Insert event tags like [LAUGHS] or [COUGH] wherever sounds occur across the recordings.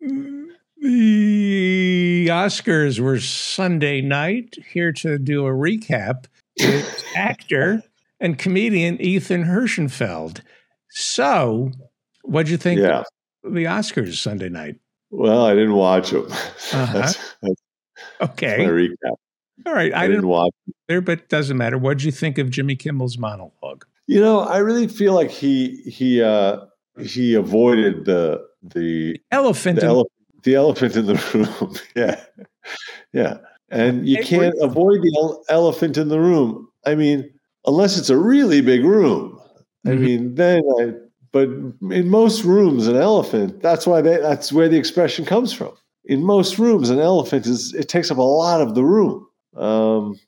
The Oscars were Sunday night. Here to do a recap is actor and comedian Ethan Herschenfeld. So, what'd you think Yeah. of the Oscars Sunday night? Well, I didn't watch them. Uh-huh. [LAUGHS] That's, that's Okay. my recap. All right. I, I didn't didn't watch. there, but it doesn't matter. What'd you think of Jimmy Kimmel's monologue? You know, I really feel like he he uh he avoided the the Elephant. the, in- ele- the elephant in the room. [LAUGHS] yeah, yeah, and you can't avoid the ele- elephant in the room. I mean, unless it's a really big room. I Mhm. mean, then I. But in most rooms, an elephant. That's why they, that's where the expression comes from. In most rooms, an elephant is it takes up a lot of the room. Um,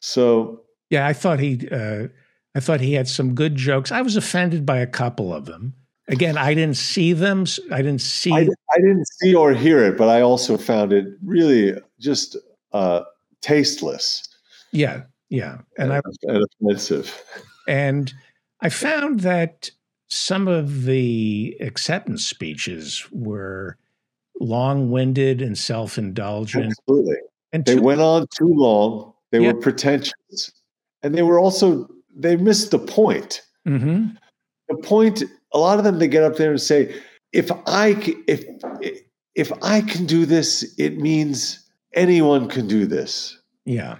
so yeah, I thought he. Uh, I thought he had some good jokes. I was offended by a couple of them. Again, I didn't see them. I didn't see. I, I didn't see or hear it, but I also found it really just uh, tasteless yeah, yeah, and I and offensive. and I found that some of the acceptance speeches were long-winded and self-indulgent, Absolutely, and they too- went on too long. They Yeah. were pretentious, and they were also they missed the point. Mhm. The point. A lot of them they get up there and say, "If I if if I can do this, it means anyone can do this." Yeah,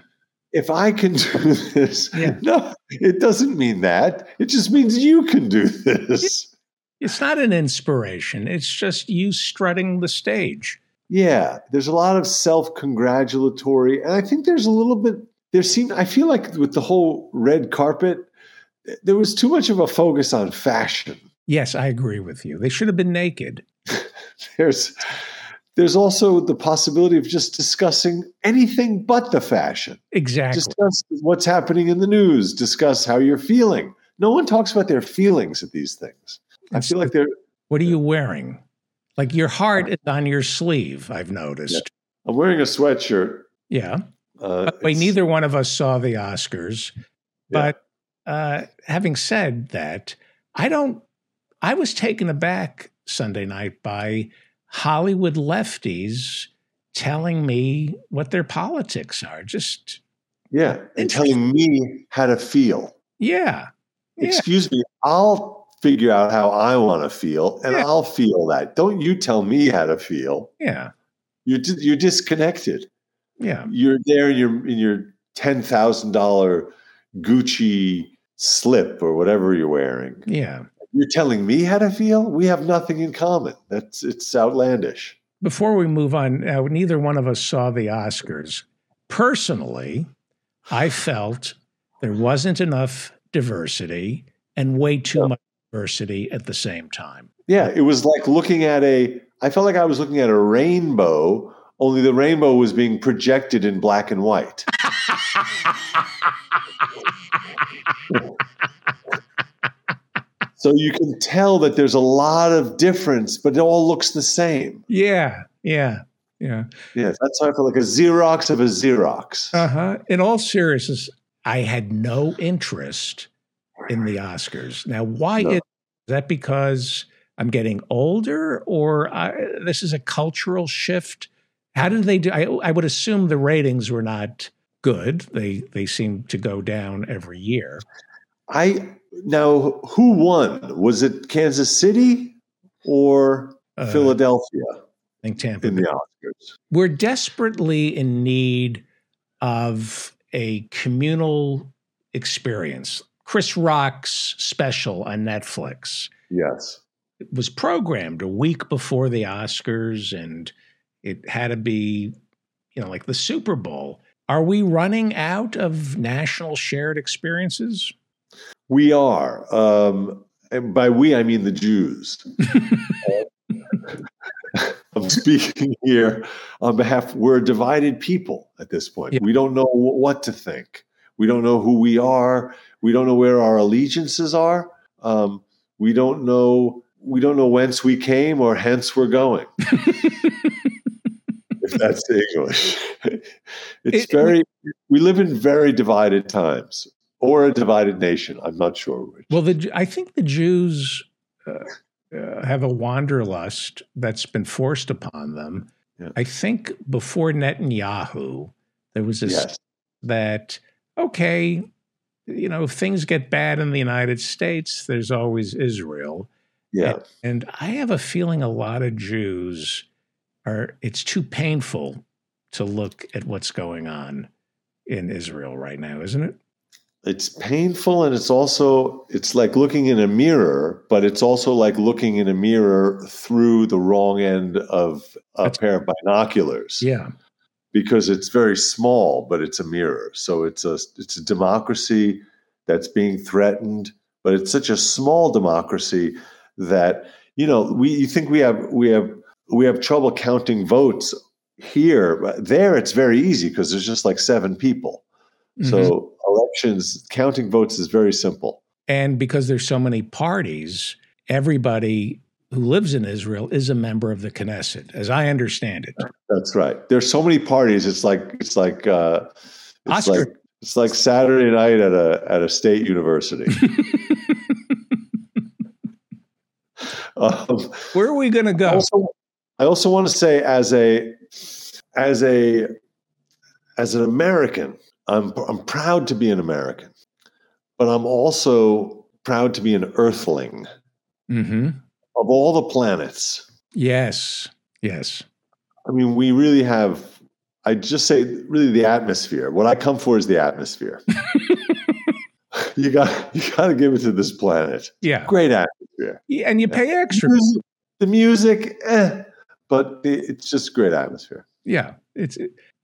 if I can do [LAUGHS] this, Yeah. no, it doesn't mean that. It just means you can do this. it's not an inspiration. It's just you strutting the stage. Yeah, there's a lot of self-congratulatory, and I think there's a little bit. There seemed. I feel like with the whole red carpet, there was too much of a focus on fashion. Yes, I agree with you. They should have been naked. [LAUGHS] There's, there's also the possibility of just discussing anything but the fashion. Exactly. Discuss what's happening in the news. Discuss how you're feeling. No one talks about their feelings at these things. I feel like they're What are you wearing? Like your heart is on your sleeve, I've noticed. I'm wearing a sweatshirt. Yeah. Uh, way, neither one of us saw the Oscars. Yeah. But uh, having said that, I don't, I was taken aback Sunday night by Hollywood lefties telling me what their politics are. Just, Yeah, and telling me how to feel. yeah. Yeah. Excuse me, I'll figure out how I want to feel, and Yeah. I'll feel that. Don't you tell me how to feel. Yeah. You're you're disconnected. Yeah. You're there in your in your ten thousand dollar Gucci slip or whatever you're wearing. Yeah. You're telling me how to feel. We have nothing in common. That's it's outlandish. Before we move on, uh, neither one of us saw the Oscars. Personally, I felt there wasn't enough diversity and way too Yeah. much diversity at the same time. Yeah, it was like looking at a. I felt like I was looking at a rainbow. Only the rainbow was being projected in black and white. [LAUGHS] so you can tell that there's a lot of difference, but it all looks the same. Yeah, yeah, yeah. Yeah, that's how I feel like a Xerox of a Xerox. Uh huh. In all seriousness, I had no interest in the Oscars. Now, why No. is that? Because I'm getting older, or I, this is a cultural shift? How did they do? I, I would assume the ratings were not good. They they seem to go down every year. I now who won? Was it Kansas City or Uh, Philadelphia I think Tampa. in the Oscars? we're desperately in need of a communal experience. Chris Rock's special on Netflix Yes. it was programmed a week before the Oscars and it had to be, you know, like the Super Bowl. Are we running out of national shared experiences? We are. Um, and by we, I mean the Jews. [LAUGHS] [LAUGHS] I'm speaking here on behalf. We're a divided people at this point. Yeah. We don't know wh- what to think. We don't know who we are. We don't know where our allegiances are. Um, we don't know. We don't know whence we came or hence we're going. [LAUGHS] if that's English, it's It- very. We live in very divided times, or a divided nation. I'm not sure which. Well, the I think the Jews uh, have a wanderlust that's been forced upon them. Yeah. I think before Netanyahu, there was this Yes. that okay, you know, if things get bad in the United States, there's always Israel. Yeah. And I have a feeling a lot of Jews are, it's too painful to look at what's going on in Israel right now, isn't it? It's painful and it's also it's like looking in a mirror, but it's also like looking in a mirror through the wrong end of a That's- pair of binoculars. Yeah. because it's very small, but it's a mirror. So it's a it's a democracy that's being threatened, but it's such a small democracy that you know we you think we have we have we have trouble counting votes here, but there it's very easy because there's just like seven people. Mhm. So elections counting votes is very simple. and because there's so many parties, everybody who lives in Israel is a member of the Knesset, as I understand it. That's right. There's so many parties. It's like it's like uh, it's Oscar. like it's like Saturday night at a at a state university. [LAUGHS] [LAUGHS] um, Where are we going to I go? also, I also want to say as a as a as an American, I'm I'm proud to be an American, but I'm also proud to be an Earthling hmm of all the planets. Yes. Yes. I mean, we really have. I just say, really, the atmosphere. What I come for is the atmosphere. [LAUGHS] you got, you got to give it to this planet. Yeah. Great atmosphere. Yeah, And you pay extra. Music- The music, eh, but the, it's just great atmosphere. Yeah, it's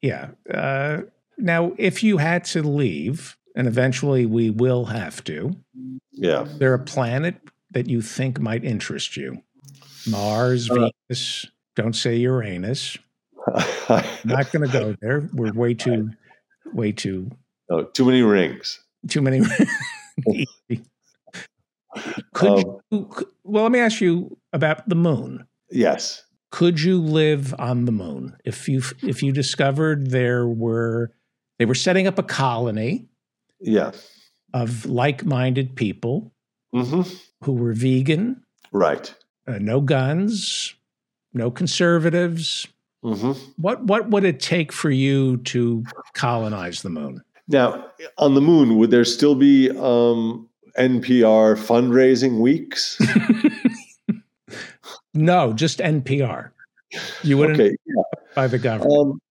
yeah. Uh, now, if you had to leave, and eventually we will have to, Yeah. is there a planet that you think might interest you? Mars, Uh, Venus. Don't say Uranus. [LAUGHS] Not going to go there. We're way too, way too, oh, too many rings. too many. [LAUGHS] could Um, you, well, let me ask you about the moon. yes. could you live on the moon if you if you discovered there were they were setting up a colony Yeah. of like-minded people hmm who were vegan Right. uh, no guns no conservatives hmm what what would it take for you to colonize the moon Now, on the moon, would there still be um, NPR fundraising weeks? [LAUGHS] no just npr you wouldn't okay. by the government Um,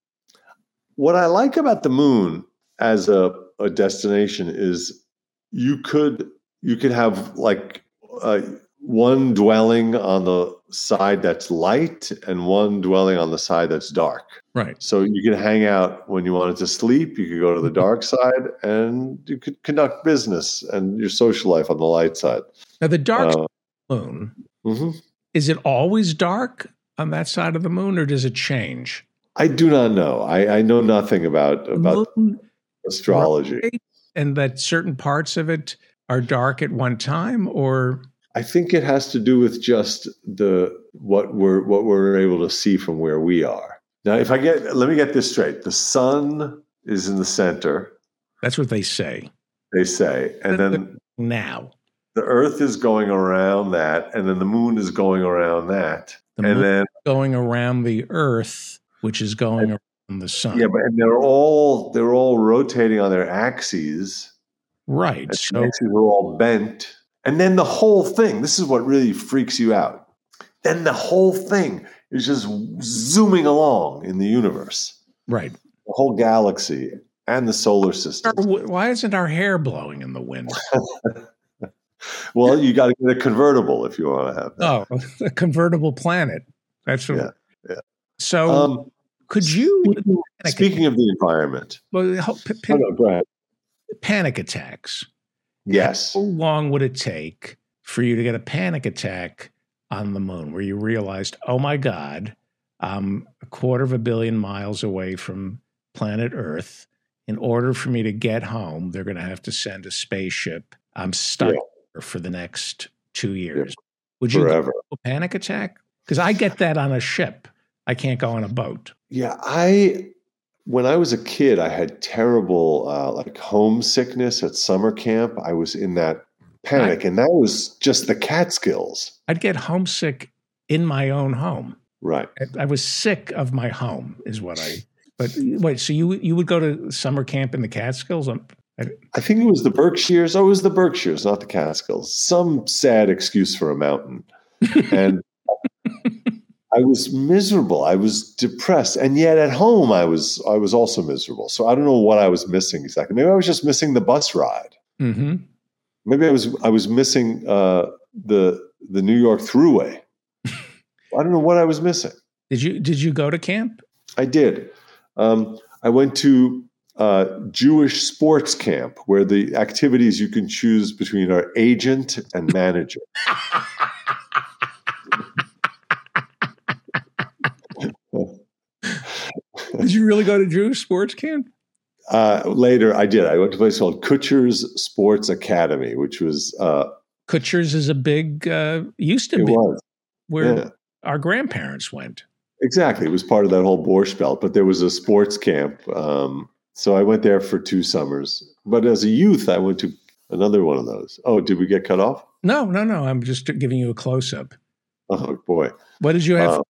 what I like about the moon as a, a destination is you could you could have like uh, one dwelling on the side that's light and one dwelling on the side that's dark. right So you could hang out when you wanted to sleep. You could go to the dark side, and you could conduct business and your social life on the light side. now the dark Uh, moon mhm. is it always dark on that side of the moon or does it change I do not know. I, I know nothing about about moon astrology. and that certain parts of it are dark at one time or I think it has to do with just the what we're what we're able to see from where we are. Now, if I get let me get this straight: the sun is in the center, that's what they say they say, and then now the Earth is going around that, and then the moon is going around that, the and then going around the earth which is going around the sun yeah, but and they're all they're all rotating on their axes. right and the so axes are all bent, and then the whole thing. This is what really freaks you out. Then the whole thing is just zooming along in the universe. right the whole galaxy and the solar system. why isn't our hair blowing in the wind [LAUGHS] Well, you got to get a convertible if you want to have that. oh [LAUGHS] a convertible planet that's what Yeah, yeah. So um, could you speaking, speaking of the environment, well, p- p- oh, no, go ahead. panic attacks Yes, How long would it take for you to get a panic attack on the moon where you realized, oh my God, I'm a quarter of a billion miles away from planet Earth. In order for me to get home, they're going to have to send a spaceship. I'm stuck Yeah. here for the next two years. Would you forever. panic attack? Because I get that on a ship. I can't go on a boat. Yeah, I when I was a kid, I had terrible uh, like homesickness at summer camp. I was in that panic, and that was just the Catskills. I'd get homesick in my own home. Right. I, I was sick of my home, is what I. But [LAUGHS] wait, so you you would go to summer camp in the Catskills? Um, I think it was the Berkshires. Oh, it was the Berkshires, not the Catskills. Some sad excuse for a mountain. [LAUGHS] And I was miserable. I was depressed. And yet at home I was I was also miserable. So I don't know what I was missing exactly. Maybe I was just missing the bus ride. Mm-hmm. Maybe I was I was missing uh, the the New York Thruway. [LAUGHS] I don't know what I was missing. Did you did you go to camp? I did. Um, I went to uh, Jewish sports camp where the activities you can choose between are agent and manager. [LAUGHS] you really go to Jewish sports camp? Uh, later, I did. I went to a place called Kutsher's Sports Academy, which was uh, Kutsher's is a big uh, used to be was where yeah. our grandparents went. exactly. It was part of that whole Borscht Belt, but there was a sports camp. Um, so I went there for two summers. But as a youth, I went to another one of those. Oh, did we get cut off? No, no, no. I'm just giving you a close up. Oh boy, What did you have? Uh,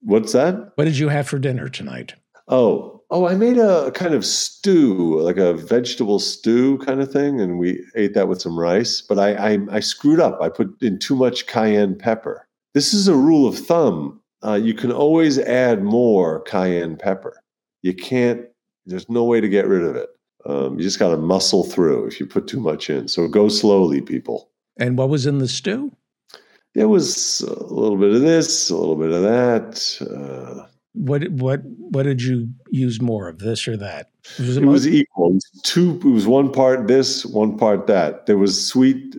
what's that? what did you have for dinner tonight? Oh, oh, I made a kind of stew, like a vegetable stew kind of thing, and we ate that with some rice. But I, I, I screwed up. I put in too much cayenne pepper. This is a rule of thumb. Uh, you can always add more cayenne pepper. You can't. There's no way to get rid of it. Um, you just got to muscle through if you put too much in. So go slowly, people. And what was in the stew? There was a little bit of this, a little bit of that. Uh, What what what did you use more of this or that? Was It was equal. It was two. It was one part this, one part that. There was sweet,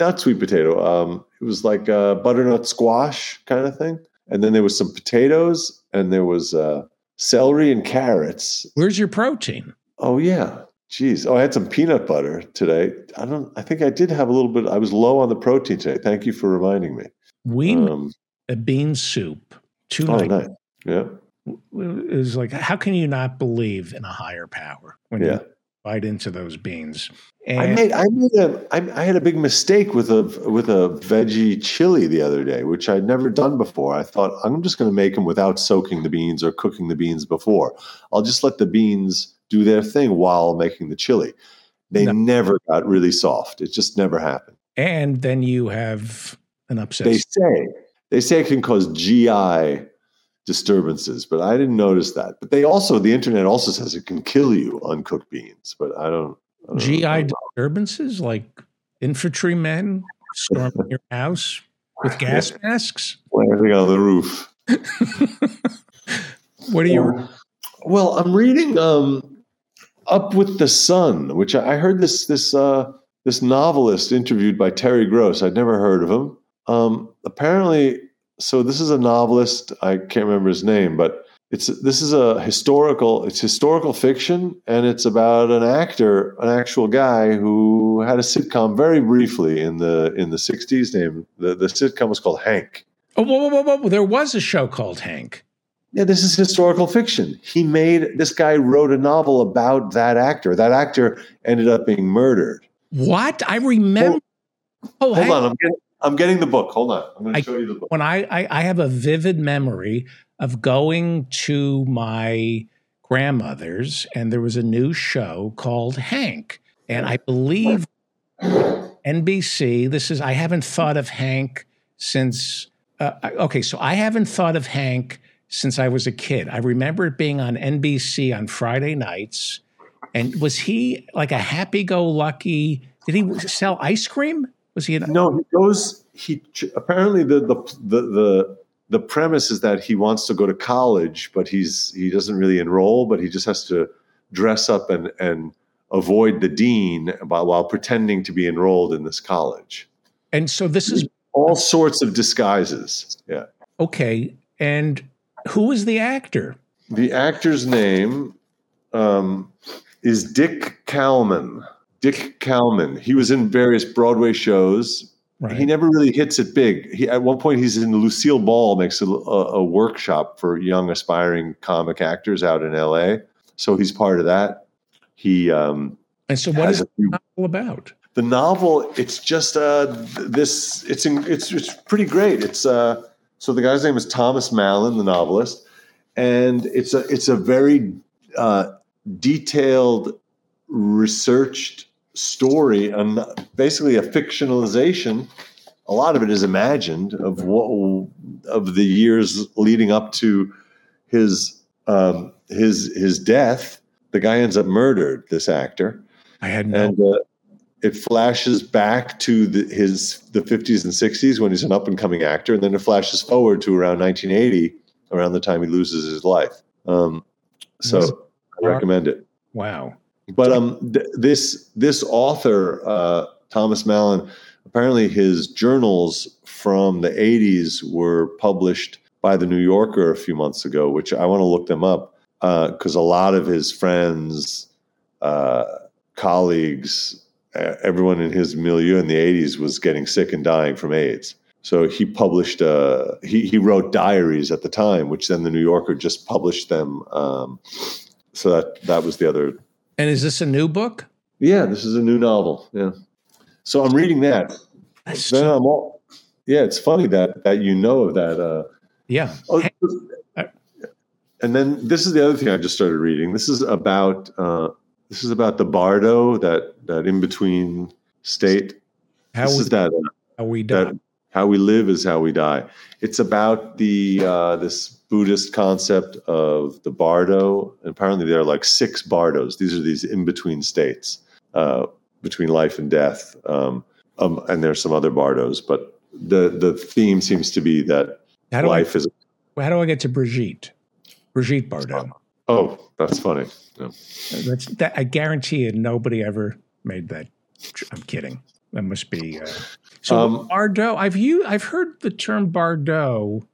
not sweet potato. Um, it was like a butternut squash kind of thing, and then there was some potatoes, and there was uh, celery and carrots. Where's your protein? Oh yeah, geez. Oh, I had some peanut butter today. I don't. I think I did have a little bit. I was low on the protein today. Thank you for reminding me. We Um, a bean soup two oh, nice. Yeah, It was like, how can you not believe in a higher power when yeah. you bite into those beans? I made I made a I, I had a big mistake with a with a veggie chili the other day, which I'd never done before. I thought I'm just going to make them without soaking the beans or cooking the beans before. I'll just let the beans do their thing while making the chili. They No. never got really soft. It just never happened. and then you have an upset. They say they say it can cause GI disturbances, but I didn't notice that. But they also the internet also says it can kill you uncooked beans, but I don't. I don't GI disturbances like infantrymen storming [LAUGHS] your house with gas masks. Landing on the roof. [LAUGHS] What are you? Well, I'm reading um, Up with the Sun, which I heard this this uh, this novelist interviewed by Terry Gross. I'd never heard of him. Um, apparently, so this is a novelist. I can't remember his name, but it's this is a historical. It's historical fiction, and it's about an actor, an actual guy who had a sitcom very briefly in the in the '60s. Name the the sitcom was called Hank. Oh, whoa, whoa, whoa, whoa! There was a show called Hank. Yeah, this is historical fiction. He made this guy wrote a novel about that actor. That actor ended up being murdered. What I remember. Oh, Hold Hank- on, I'm getting, I'm getting the book. Hold on, I'm going to show you the book. when I, I I have a vivid memory of going to my grandmother's and there was a new show called Hank and I believe NBC this is I haven't thought of Hank since uh, okay so I haven't thought of Hank since I was a kid I remember it being on NBC on Friday nights and was he like a happy-go-lucky did he sell ice cream was he an, No, he goes. He apparently the, the the the the premise is that he wants to go to college, but he's he doesn't really enroll, but he just has to dress up and and avoid the dean while, while pretending to be enrolled in this college. and so this is All sorts of disguises. Yeah. Okay. And who is the actor? The actor's name um, is Dick Kallman. Dick Kallman. He was in various Broadway shows. Right. He never really hits it big. He, at one point, he's in Lucille Ball makes a, a, workshop for young aspiring comic actors out in L.A. So he's part of that. He um, and so what is has is a few it about? the novel it's just uh, this it's it's it's pretty great. It's uh, so the guy's name is Thomas Mallon, the novelist, and it's a it's a very uh, detailed, researched story and basically a fictionalization. A lot of it is imagined of what of the years leading up to his um, his his death. The guy ends up murdered. This actor. I had no. And uh, it flashes back to the, his the 50s and 60s when he's an up and coming actor, and then it flashes forward to around 1980, around the time he loses his life. Um, so I recommend it. Wow. But um, th- this this author uh, Thomas Mallon, apparently his journals from the 80s were published by the New Yorker a few months ago, which I want to look them up because uh, a lot of his friends, uh, colleagues, everyone in his milieu in the 80s was getting sick and dying from AIDS. So he published, uh, he, he wrote diaries at the time, which then the New Yorker just published them. Um, so that, that was the other. And is this a new book? Yeah, this is a new novel. Yeah. So I'm reading that. That's then I'm all, yeah, it's funny that, that you know of that. Uh, yeah. Oh, and then this is the other thing I just started reading. This is about uh, this is about the Bardo, that that in between state. How this we, is that, how we die. That, how we live is how we die. It's about the uh, this Buddhist concept of the Bardo. And apparently, there are like six Bardos. These are these in between states uh, between life and death. Um, um, and there's some other Bardos, but the the theme seems to be that life I, is. How do I get to Brigitte? Brigitte Bardot. Oh, that's funny. Yeah. That's that, I guarantee you, nobody ever made that. I'm kidding. That must be. Uh, so um, Bardot. I've you. I've heard the term Bardot.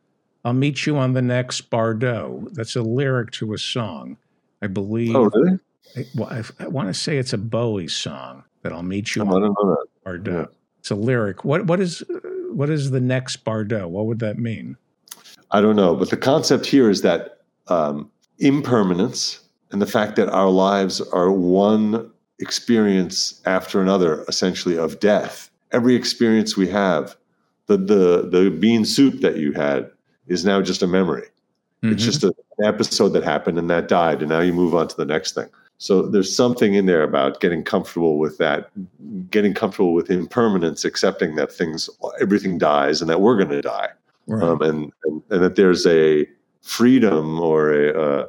I'll meet you on the next Bardot. That's a lyric to a song, I believe. Oh, really? I, well, I, I want to say it's a Bowie song that I'll meet you oh, on I don't know that. Bardot. Yeah. It's a lyric. What what is what is the next Bardot? What would that mean? I don't know, but the concept here is that um, impermanence and the fact that our lives are one experience after another, essentially of death. Every experience we have, the the the bean soup that you had is now just a memory. Mm-hmm. It's just a, an episode that happened and that died, and now you move on to the next thing. So there's something in there about getting comfortable with that, getting comfortable with impermanence, accepting that things, everything dies, and that we're going to die, right. um, and, and, and that there's a freedom or a, a,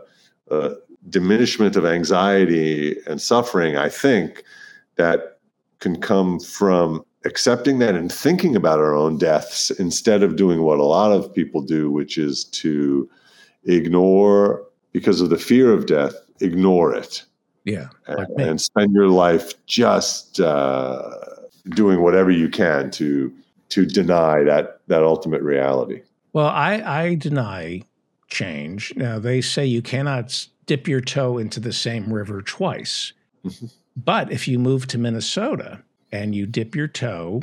a diminishment of anxiety and suffering. I think that can come from accepting that and thinking about our own deaths instead of doing what a lot of people do, which is to ignore because of the fear of death, ignore it yeah. Like and, and, spend your life just uh, doing whatever you can to to deny that that ultimate reality. Well, I, I deny change. Now they say you cannot dip your toe into the same river twice. Mm-hmm. [LAUGHS] But if you move to Minnesota and you dip your toe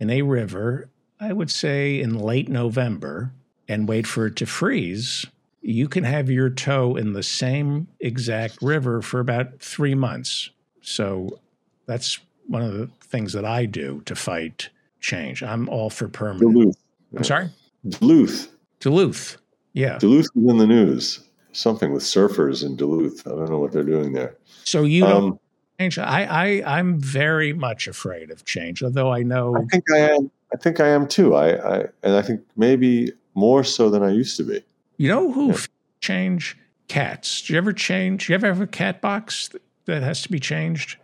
in a river, I would say in late November, and wait for it to freeze, you can have your toe in the same exact river for about three months. So that's one of the things that I do to fight change. I'm all for permanent. Duluth. I'm sorry? Duluth. Duluth. Yeah. Duluth is in the news. Something with surfers in Duluth. I don't know what they're doing there. So you don't um, change. I, I I'm very much afraid of change, although I know I think I am I think I am too. I, I and I think maybe more so than I used to be. You know who yeah. change cats? Do you ever change? Do you ever have a cat box that has to be changed?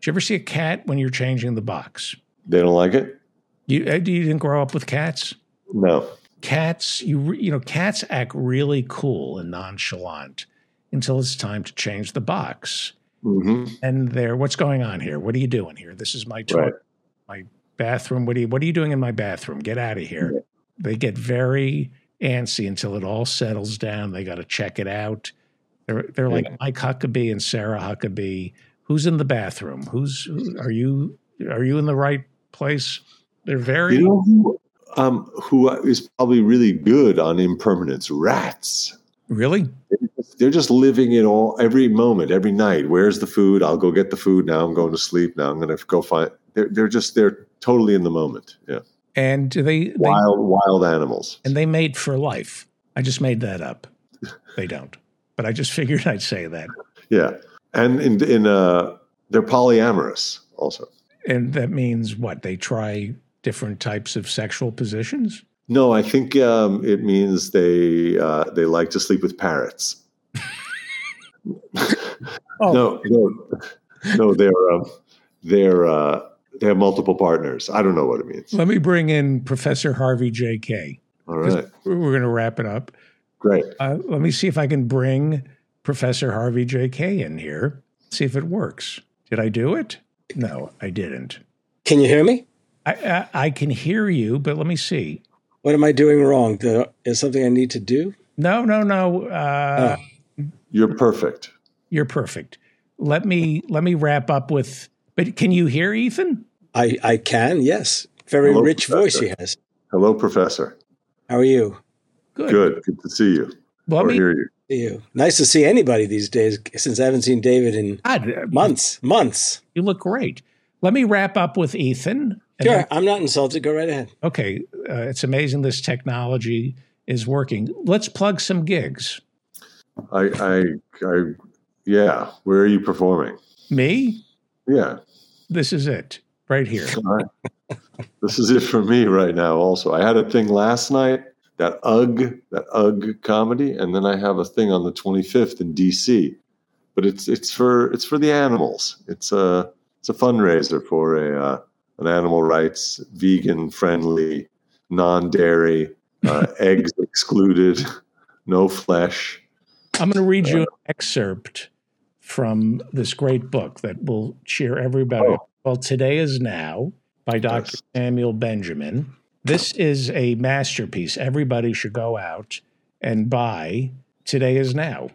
Do you ever see a cat when you're changing the box? They don't like it. You you didn't grow up with cats? No. Cats, you you know, cats act really cool and nonchalant until it's time to change the box. Mm-hmm. And they're, what's going on here? What are you doing here? This is my toilet, right. my bathroom. What are you What are you doing in my bathroom? Get out of here! Yeah. They get very antsy until it all settles down. They got to check it out. They're they're like. Mike Huckabee and Sarah Huckabee. Who's in the bathroom? Who's who, are you? Are you in the right place? They're very. You know who, um, who is probably really good on impermanence? Rats. Really? they're just living it all every moment, every night. Where's the food? I'll go get the food. Now I'm going to sleep. Now I'm going to go find. They're they're just they're totally in the moment. Yeah. And do they, they Wild wild animals. and they made for life. I just made that up. They don't. But I just figured I'd say that. Yeah. And in in uh they're polyamorous also. And that means what? They try different types of sexual positions? No, I think um, it means they uh, they like to sleep with parrots. [LAUGHS] Oh, No, no, no. They're um, they're uh, they have multiple partners. I don't know what it means. let me bring in Professor Harvey J. Kaye All right, We're going to wrap it up. great. Uh, let me see if I can bring Professor Harvey J. Kaye in here, see if it works. Did I do it? No, I didn't. Can you hear me? I, I, I can hear you, but let me see. What am I doing wrong? The- Is something I need to do? No, no, no. Uh, You're perfect. You're perfect. Let me let me wrap up with. But can you hear Ethan? I, I can, yes. Very Hello, rich voice he has. Hello, Professor. How are you? Good. Good. Good to see you Let or me. hear you. See you. Nice to see anybody these days since I haven't seen David in God, uh, months. Months. you look great. Let me wrap up with Ethan. And Sure, then- I'm not insulted. Go right ahead. okay, uh, it's amazing this technology is working. Let's plug some gigs. I, I, I, yeah. Where are you performing? Me, Yeah. this is it right here. [LAUGHS] All right. this is it for me right now. Also, I had a thing last night. That UGG, that UGG comedy, and then I have a thing on the 25th in DC. But it's it's for it's for the animals. It's a it's a fundraiser for a uh, an animal rights, vegan friendly, non dairy, uh, [LAUGHS] eggs excluded, no flesh. I'm going to read you an excerpt from this great book that will cheer everybody. Oh. Well, Today is Now by Dr. Yes. Samuel Benjamin. This is a masterpiece. Everybody should go out and buy Today is Now.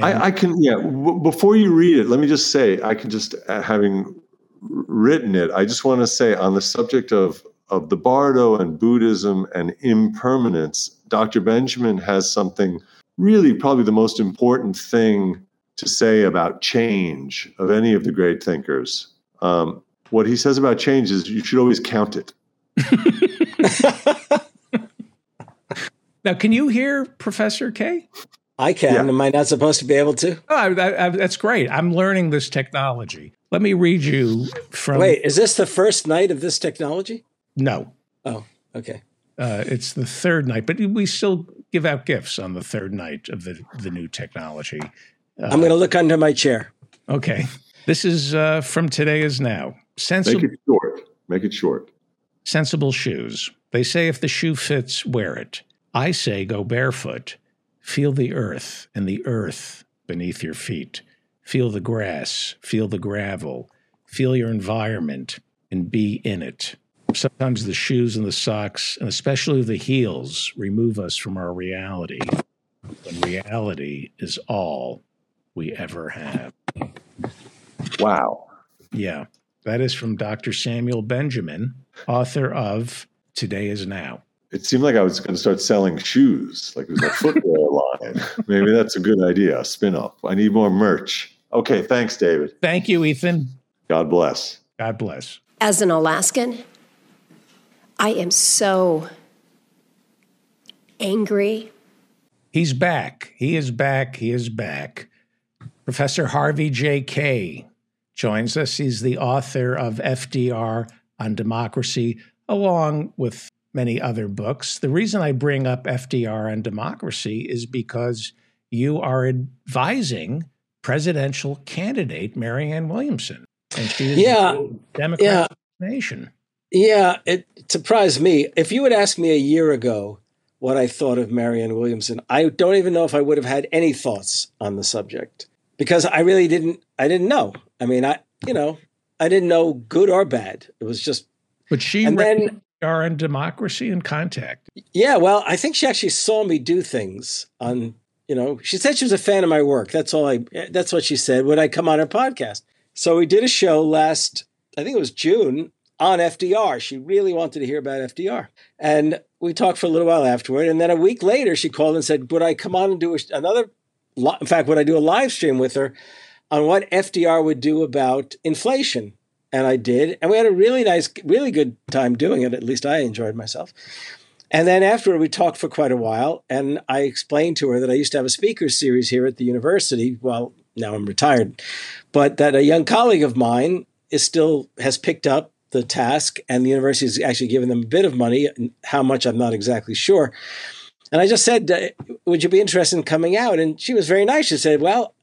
I, I can, yeah. W- before you read it, let me just say, I can just, uh, having written it, I just want to say on the subject of of the Bardo and Buddhism and impermanence, Dr. Benjamin has something really, probably the most important thing to say about change of any of the great thinkers. Um, what he says about change is you should always count it. [LAUGHS] now, can you hear Professor Kaye? I can. Yeah. Am I not supposed to be able to? Oh, I, I, I- that's great. I'm learning this technology. Let me read you from. Wait, is this the first night of this technology? No, Oh, okay. uh, it's the third night, but we still give out gifts on the third night of the, the new technology. I'm going to look under my chair. Okay. This is uh, from Today is Now. Make it short. Make it short. sensible shoes. They say if the shoe fits, wear it. I say go barefoot. Feel the earth and the earth beneath your feet. Feel the grass, feel the gravel, feel your environment and be in it. Sometimes the shoes and the socks, and especially the heels, remove us from our reality when reality is all we ever have. Wow. Yeah, that is from Dr. Samuel Benjamin, author of Today is Now. It seemed like I was going to start selling shoes, like it was a footwear [LAUGHS] line. Maybe that's a good idea, a spin off. I need more merch. Okay, thanks, David. Thank you, Ethan. God bless. God bless. As an Alaskan, I am so angry. He's back. He is back. He is back. Professor Harvey J. Kaye joins us. He's the author of FDR on Democracy, along with many other books. The reason I bring up FDR on democracy is because you are advising presidential candidate Marianne Williamson. And she is Yeah, a Democrat yeah. nation. Yeah, it surprised me. If you had asked me a year ago what I thought of Marianne Williamson, I don't even know if I would have had any thoughts on the subject because I really didn't. I didn't know. I mean, I you know, I didn't know good or bad. It was just But she and then FDR on democracy and contact. yeah. Well, I think she actually saw me do things on. You know, she said she was a fan of my work. That's all I. That's what she said when I come on her podcast. So we did a show last. I think it was June on FDR. She really wanted to hear about FDR. And we talked for a little while afterward. And then a week later, she called and said, Would I come on and do a, another in fact, would I do a live stream with her on what FDR would do about inflation? And I did. And we had a really nice, really good time doing it. At least I enjoyed myself. And then afterward, we talked for quite a while. And I explained to her that I used to have a speaker series here at the university. Well, now I'm retired, but that a young colleague of mine is still has picked up the task, and the university has actually given them a bit of money. How much, I'm not exactly sure. And I just said, uh, "Would you be interested in coming out?" And she was very nice. She said, "Well,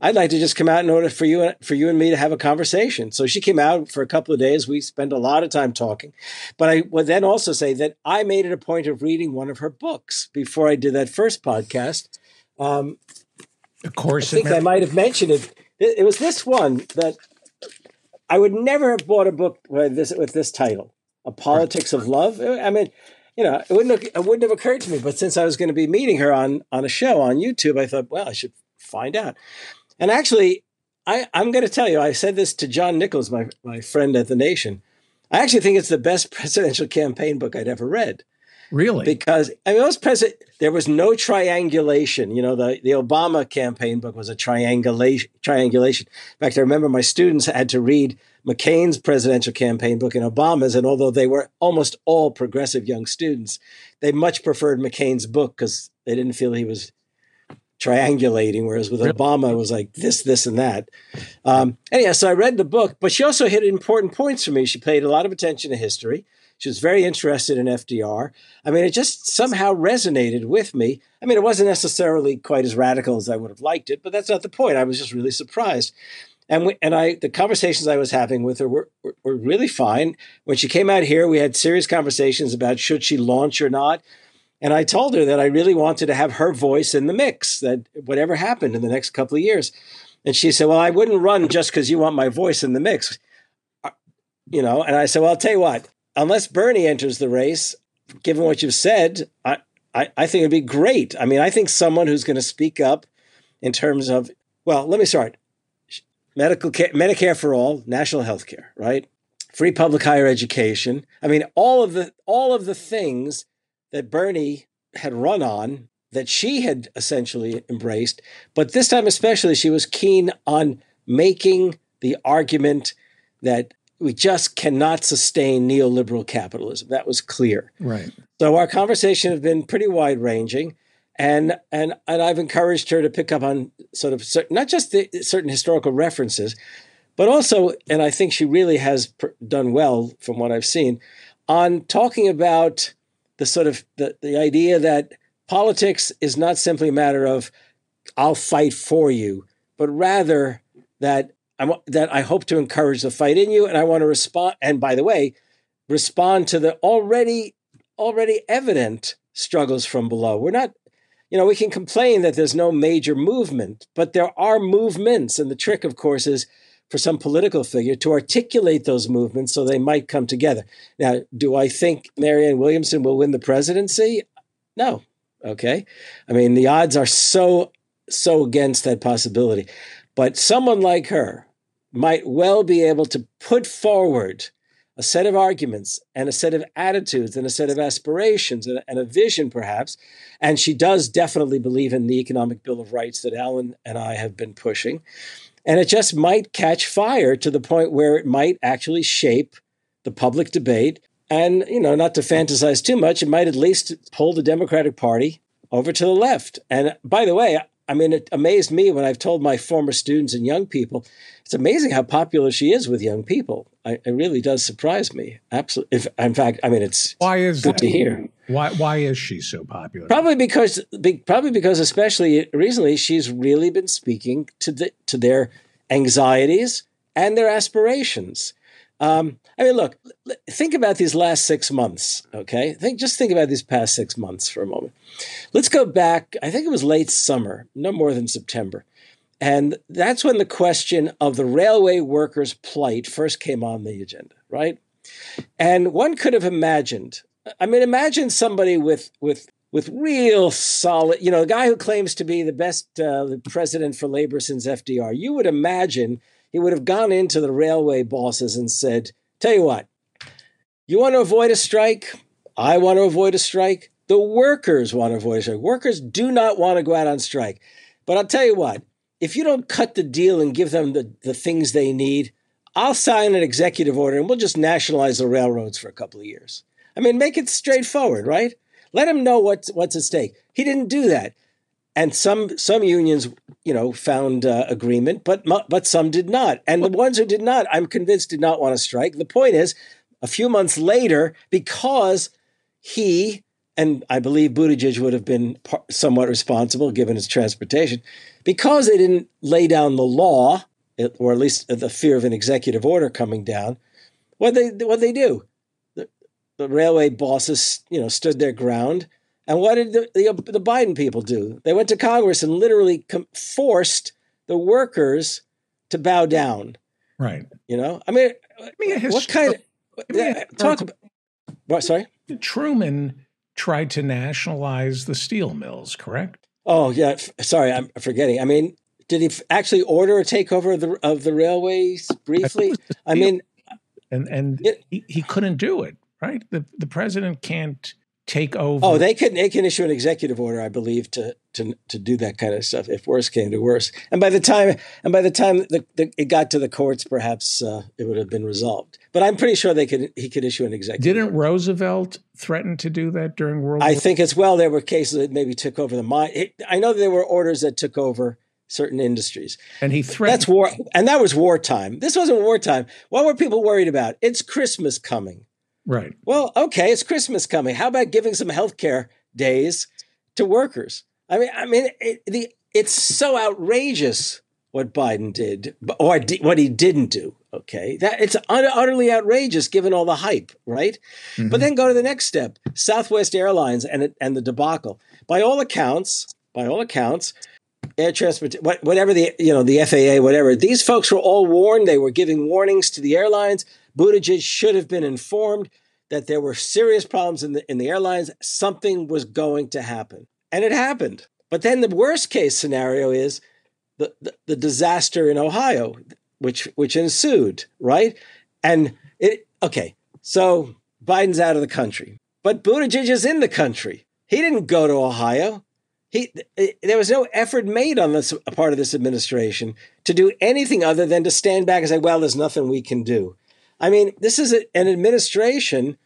I'd like to just come out in order for you for you and me to have a conversation." So she came out for a couple of days. We spent a lot of time talking. But I would then also say that I made it a point of reading one of her books before I did that first podcast. Um, of course, I think I might have mentioned it. It was this one that I would never have bought a book with this with this title, "A Politics of Love." I mean, you know, it wouldn't have, it wouldn't have occurred to me. But since I was going to be meeting her on on a show on YouTube, I thought, well, I should find out. And actually, I, I'm going to tell you, I said this to John Nichols, my my friend at the Nation. I actually think it's the best [LAUGHS] presidential campaign book I'd ever read. Really? Because I mean, most president, there was no triangulation. You know, the, the Obama campaign book was a triangulation. Triangulation. In fact, I remember my students had to read McCain's presidential campaign book and Obama's, and although they were almost all progressive young students, they much preferred McCain's book because they didn't feel he was triangulating, whereas with really? Obama, it was like this, this, and that. Um, anyhow, so I read the book, but she also hit important points for me. She paid a lot of attention to history. She was very interested in FDR. I mean, it just somehow resonated with me. I mean, it wasn't necessarily quite as radical as I would have liked it, but that's not the point. I was just really surprised. And we, and I the conversations I was having with her were, were, were really fine. When she came out here, we had serious conversations about should she launch or not. And I told her that I really wanted to have her voice in the mix, that whatever happened in the next couple of years. And she said, Well, I wouldn't run just because you want my voice in the mix. Uh, you know, and I said, Well, I'll tell you what, unless Bernie enters the race, given what you've said, I, I, I think it'd be great. I mean, I think someone who's going to speak up in terms of, well, let me start. Medical care, Medicare for all, national health care, right? Free public higher education. I mean, all of the all of the things that Bernie had run on that she had essentially embraced, but this time especially she was keen on making the argument that we just cannot sustain neoliberal capitalism. That was clear. Right. So our conversation has been pretty wide ranging, and and and I've encouraged her to pick up on sort of certain, not just the certain historical references, but also, and I think she really has pr- done well from what I've seen, on talking about the sort of the, the idea that politics is not simply a matter of I'll fight for you, but rather that I that I hope to encourage the fight in you, and I want to respond. And by the way, respond to the already already evident struggles from below. We're not, you know, we can complain that there's no major movement, but there are movements, and the trick, of course, is for some political figure to articulate those movements so they might come together. Now, do I think Marianne Williamson will win the presidency? No. Okay. I mean, the odds are so so against that possibility. But someone like her might well be able to put forward a set of arguments and a set of attitudes and a set of aspirations and, and, a vision, perhaps. And she does definitely believe in the Economic Bill of Rights that Alan and I have been pushing. And it just might catch fire to the point where it might actually shape the public debate. And, you know, not to fantasize too much, it might at least pull the Democratic Party over to the left. And by the way, I mean, it amazed me when I've told my former students and young people, it's amazing how popular she is with young people. I, it really does surprise me. Absolutely. If, in fact, I mean, it's why is good that? to hear. Why why is she so popular? Probably because probably because especially recently she's really been speaking to the to their anxieties and their aspirations. Um, I mean, look, think about these last six months, okay? Think just think about these past six months for a moment. Let's go back. I think it was late summer, no more than September, and that's when the question of the railway workers' plight first came on the agenda, right? And one could have imagined. I mean, imagine somebody with with with real solid, you know, the guy who claims to be the best uh, president for labor since FDR. You would imagine he would have gone into the railway bosses and said, Tell you what, you want to avoid a strike? I want to avoid a strike. The workers want to avoid a strike. Workers do not want to go out on strike. But I'll tell you what, if you don't cut the deal and give them the, the things they need, I'll sign an executive order and we'll just nationalize the railroads for a couple of years. I mean, make it straightforward, right? Let him know what's what's at stake. He didn't do that, and some some unions, you know, found uh, agreement, but but some did not. And the ones who did not, I'm convinced, did not want to strike. The point is, a few months later, because he and I believe Buttigieg would have been somewhat responsible given his transportation, because they didn't lay down the law, or at least the fear of an executive order coming down. What they what they do? The, the railway bosses, you know, stood their ground. And what did the, the, the Biden people do? They went to Congress and literally com- forced the workers to bow down. Right. You know, I mean, I mean what kind of mean, uh, talk about? Uh, what? Sorry. Truman tried to nationalize the steel mills, correct? Oh yeah, f- sorry, I'm forgetting. I mean, did he f- actually order a takeover of the of the railways briefly? I, I mean, and and it, he, he couldn't do it, right? The the president can't take over. Oh, they can they can issue an executive order, I believe, to to to do that kind of stuff if worse came to worse. And by the time and by the time the, the, it got to the courts, perhaps uh, it would have been resolved. But I'm pretty sure they could he could issue an executive. Didn't order. Roosevelt threaten to do that during World? War. I War? think as well there were cases that maybe took over the mine. I know there were orders that took over certain industries. And he threatened. That's war, and that was wartime. This wasn't wartime. What were people worried about? It's Christmas coming. Right. Well, okay, it's Christmas coming. How about giving some health care days to workers? I mean, I mean, it, the it's so outrageous what Biden did, or what he didn't do. Okay, that it's utterly outrageous given all the hype, right? Mm-hmm. But then go to the next step: Southwest Airlines and and the debacle. By all accounts, by all accounts, air transport, whatever the you know the FAA, whatever. These folks were all warned. They were giving warnings to the airlines. Buttigieg should have been informed that there were serious problems in the in the airlines. Something was going to happen, and it happened. But then the worst case scenario is the, the, the disaster in Ohio, which which ensued, right? And it okay, so Biden's out of the country, but Buttigieg is in the country. He didn't go to Ohio. He there was no effort made on this part of this administration to do anything other than to stand back and say, "Well, there's nothing we can do." I mean, this is a, an administration.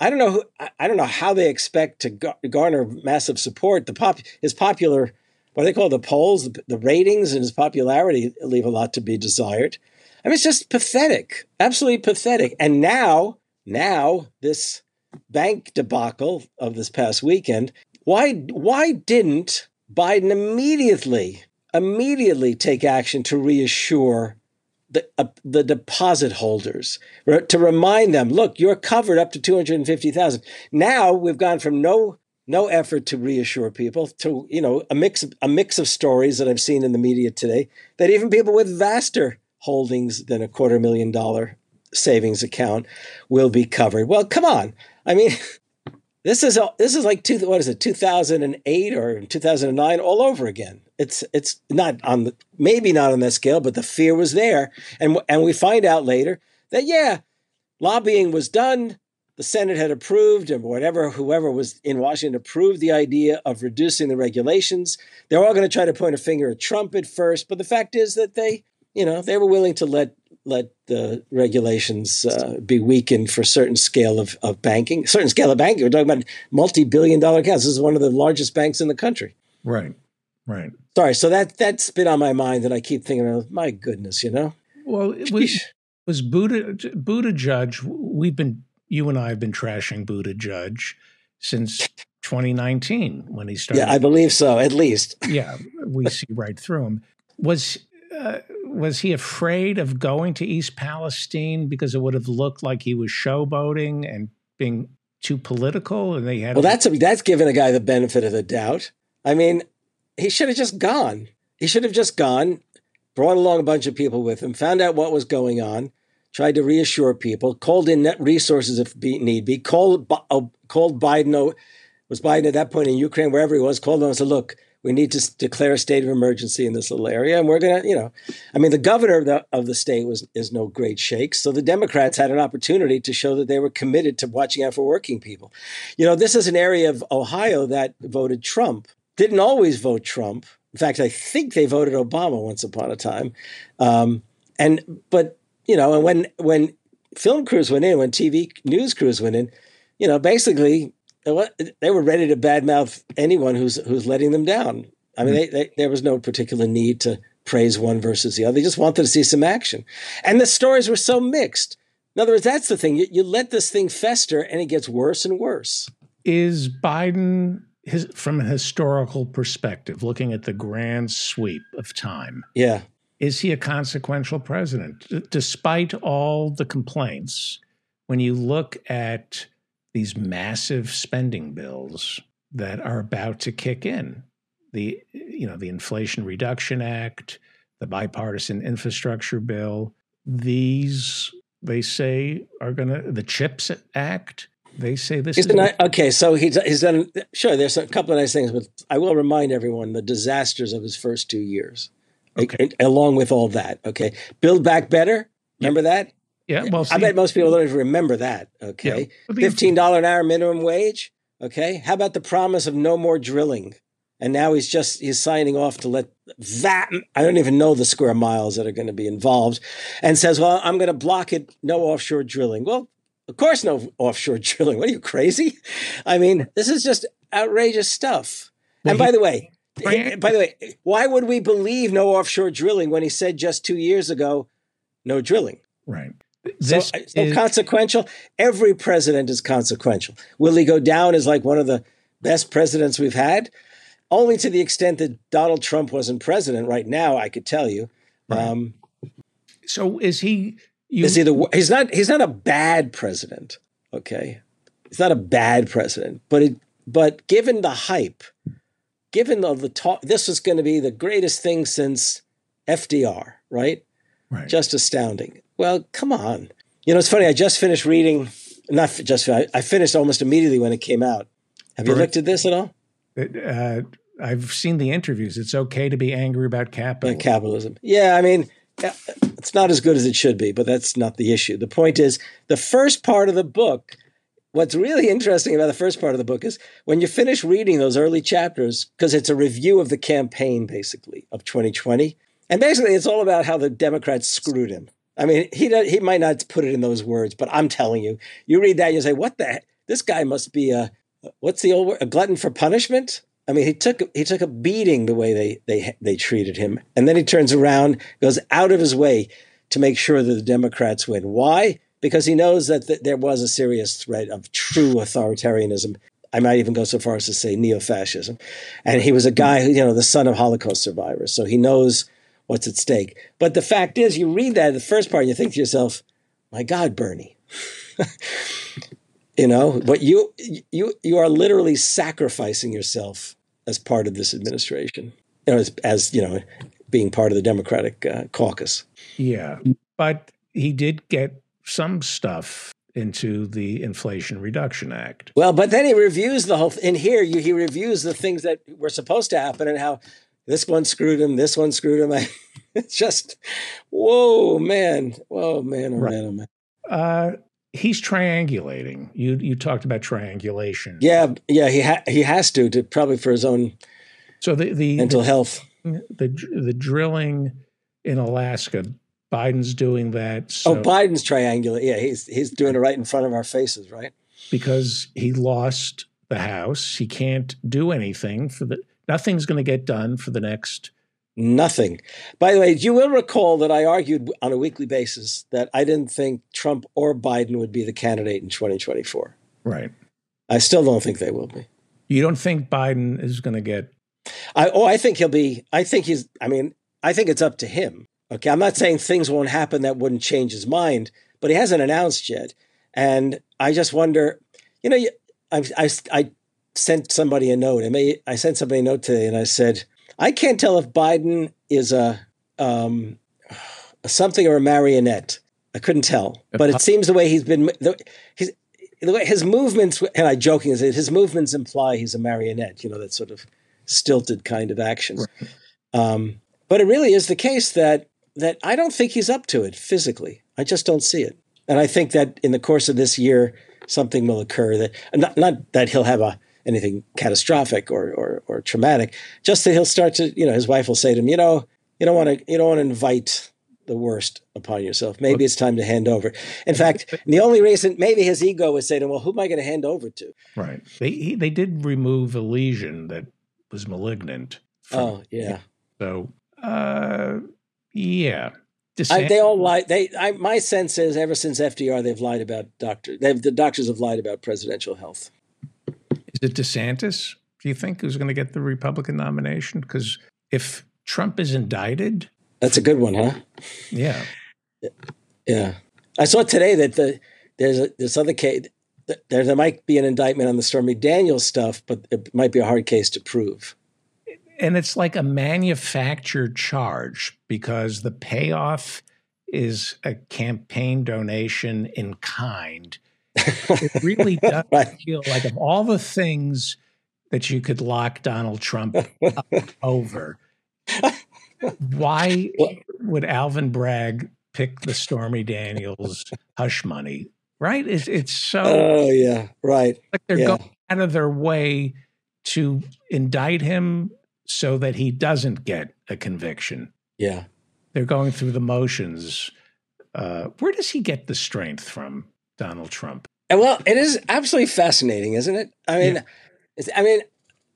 I don't know. Who, I don't know how they expect to garner massive support. The pop, his popular what they call the polls, the ratings and his popularity leave a lot to be desired. I mean, it's just pathetic, absolutely pathetic. And now, now this bank debacle of this past weekend, why why didn't Biden immediately immediately take action to reassure the uh, the deposit holders to remind them, look, you're covered up to 250,000. Now we've gone from no no effort to reassure people to you know a mix a mix of stories that I've seen in the media today that even people with vaster holdings than a quarter million dollar savings account will be covered. Well, come on. I mean, [LAUGHS] this is this is like two, what is it 2008 or 2009 all over again. It's it's not on the maybe not on that scale, but the fear was there, and and we find out later that yeah, lobbying was done the Senate had approved, and whatever, whoever was in Washington approved the idea of reducing the regulations. They're all going to try to point a finger at Trump at first, but the fact is that they, you know, they were willing to let let the regulations uh, be weakened for a certain scale of, of banking, certain scale of banking. We're talking about multi-billion dollar accounts. This is one of the largest banks in the country. Right, right. Sorry, so that that's been on my mind, and I keep thinking, of, my goodness, you know. Well, it was was Buddha Buttigieg. We've been you and I have been trashing Buttigieg since 2019 when he started. Yeah, I believe so. At least. yeah, we see right through him. Was uh, was he afraid of going to East Palestine because it would have looked like he was showboating and being too political? And they had well, that's a, that's giving a guy the benefit of the doubt. I mean, he should have just gone. He should have just gone, brought along a bunch of people with him, found out what was going on, tried to reassure people, called in net resources if need be, called, uh, called Biden, oh, was Biden at that point in Ukraine, wherever he was, called him and said, look, we need to declare a state of emergency in this little area. And we're going to, you know, I mean, the governor of the, of the state was is no great shakes. So the Democrats had an opportunity to show that they were committed to watching out for working people. You know, this is an area of Ohio that voted Trump, didn't always vote Trump, In fact, I think they voted Obama once upon a time. Um, and but you know, and when when film crews went in, when TV news crews went in, you know, basically they were ready to badmouth anyone who's who's letting them down. I mean, mm-hmm. they, they, there was no particular need to praise one versus the other. They just wanted to see some action, and the stories were so mixed. In other words, that's the thing. You, you let this thing fester, and it gets worse and worse. Is Biden his, from a historical perspective, looking at the grand sweep of time, yeah, is he a consequential president? D- despite all the complaints, when you look at these massive spending bills that are about to kick in, the you know the Inflation Reduction Act, the bipartisan infrastructure bill, these they say are going to the CHIPS Act they say this is not, okay. So he's he's done sure. There's a couple of nice things, but I will remind everyone the disasters of his first two years, okay. along with all that. Okay, build back better. Remember that? Yeah. Well, see, I bet most people don't even remember that. Okay, yeah. fifteen dollar an hour minimum wage. Okay, how about the promise of no more drilling? And now he's just he's signing off to let that I don't even know the square miles that are going to be involved, and says, "Well, I'm going to block it. No offshore drilling." Well, of course, no offshore [LAUGHS] drilling. What are you crazy? I mean, this is just outrageous stuff. and by the way, eh, by the way, why would we believe no offshore drilling when he said just two years ago, no drilling? Right. This so, so is... consequential. Every president is consequential. Will he go down as like one of the best presidents we've had? Only to the extent that Donald Trump wasn't president right now, I could tell you. Right. Um, so is he you, is he the he's not he's not a bad president. Okay, he's not a bad president, but it but given the hype, given the, the talk, this was going to be the greatest thing since FDR, right? Right. Just astounding. Well, come on. You know, it's funny. I just finished reading. Not just I, I finished almost immediately when it came out. Have you looked at this at all? Uh, I've seen the interviews. It's okay to be angry about capitalism. Yeah, capitalism. Yeah, I mean, it's not as good as it should be, but that's not the issue. The point is, the first part of the book, what's really interesting about the first part of the book is when you finish reading those early chapters, because it's a review of the campaign, basically, of 2020. And basically, it's all about how the Democrats screwed him. I mean, he he might not put it in those words, but I'm telling you, you read that, you say, "What the? Heck? This guy must be a what's the old word? A glutton for punishment." I mean, he took he took a beating the way they they they treated him, and then he turns around, goes out of his way to make sure that the Democrats win. Why? Because he knows that th- there was a serious threat of true authoritarianism. I might even go so far as to say neo-fascism, and he was a guy who, you know, the son of Holocaust survivors, so he knows what's at stake. But the fact is, you read that the first part, and you think to yourself, "My God, Bernie." [LAUGHS] you know but you you you are literally sacrificing yourself as part of this administration you know, as, as you know being part of the democratic uh, caucus yeah but he did get some stuff into the inflation reduction act well but then he reviews the whole in here you, he reviews the things that were supposed to happen and how this one screwed him this one screwed him [LAUGHS] I, it's just whoa man whoa man oh right. man oh man uh, he's triangulating. You you talked about triangulation. Yeah, yeah, he ha- he has to, to probably for his own so the the mental the, health. The the drilling in Alaska, Biden's doing that. So, oh, Biden's triangulating. Yeah, he's he's doing it right in front of our faces, right? Because he lost the House, he can't do anything for the. Nothing's going to get done for the next Nothing. By the way, you will recall that I argued on a weekly basis that I didn't think Trump or Biden would be the candidate in 2024. Right. I still don't think they will be. You don't think Biden is going to get? I oh, I think he'll be. I think he's. I mean, I think it's up to him. Okay, I'm not saying things won't happen that wouldn't change his mind, but he hasn't announced yet. And I just wonder. You know, I I, I sent somebody a note. I may I sent somebody a note today, and I said I can't tell if Biden is a, um, a something or a marionette. I couldn't tell, but it seems the way he's been. The, he's, the way his movements, and I joking is his movements imply he's a marionette. You know that sort of stilted kind of actions. Right. Um, but it really is the case that that I don't think he's up to it physically. I just don't see it, and I think that in the course of this year, something will occur that not, not that he'll have a anything catastrophic or, or or traumatic. Just that he'll start to, you know, his wife will say to him, you know, you don't want to you don't want to invite the worst upon yourself. Maybe it's time to hand over. In fact, [LAUGHS] the only reason maybe his ego would say to him, "Well, who am I going to hand over to?" Right. They he, they did remove a lesion that was malignant. From, oh yeah. So uh, yeah. I, they all lie. They, I, my sense is, ever since FDR, they've lied about doctor. They've, the doctors have lied about presidential health. Is it DeSantis? Do you think who's going to get the Republican nomination? Because if Trump is indicted, that's a good one, huh? Yeah, yeah. I saw today that the there's a, this other case. There, there might be an indictment on the Stormy Daniels stuff, but it might be a hard case to prove and it's like a manufactured charge because the payoff is a campaign donation in kind. It really [LAUGHS] does right. feel like of all the things that you could lock Donald Trump over, why would Alvin Bragg pick the Stormy Daniels hush money? Right? It's it's so. Oh yeah, right. Like they're yeah. going out of their way to indict him so that he doesn't get a conviction. Yeah. They're going through the motions. Uh, where does he get the strength from, Donald Trump? And well, it is absolutely fascinating, isn't it? I mean, yeah. I mean,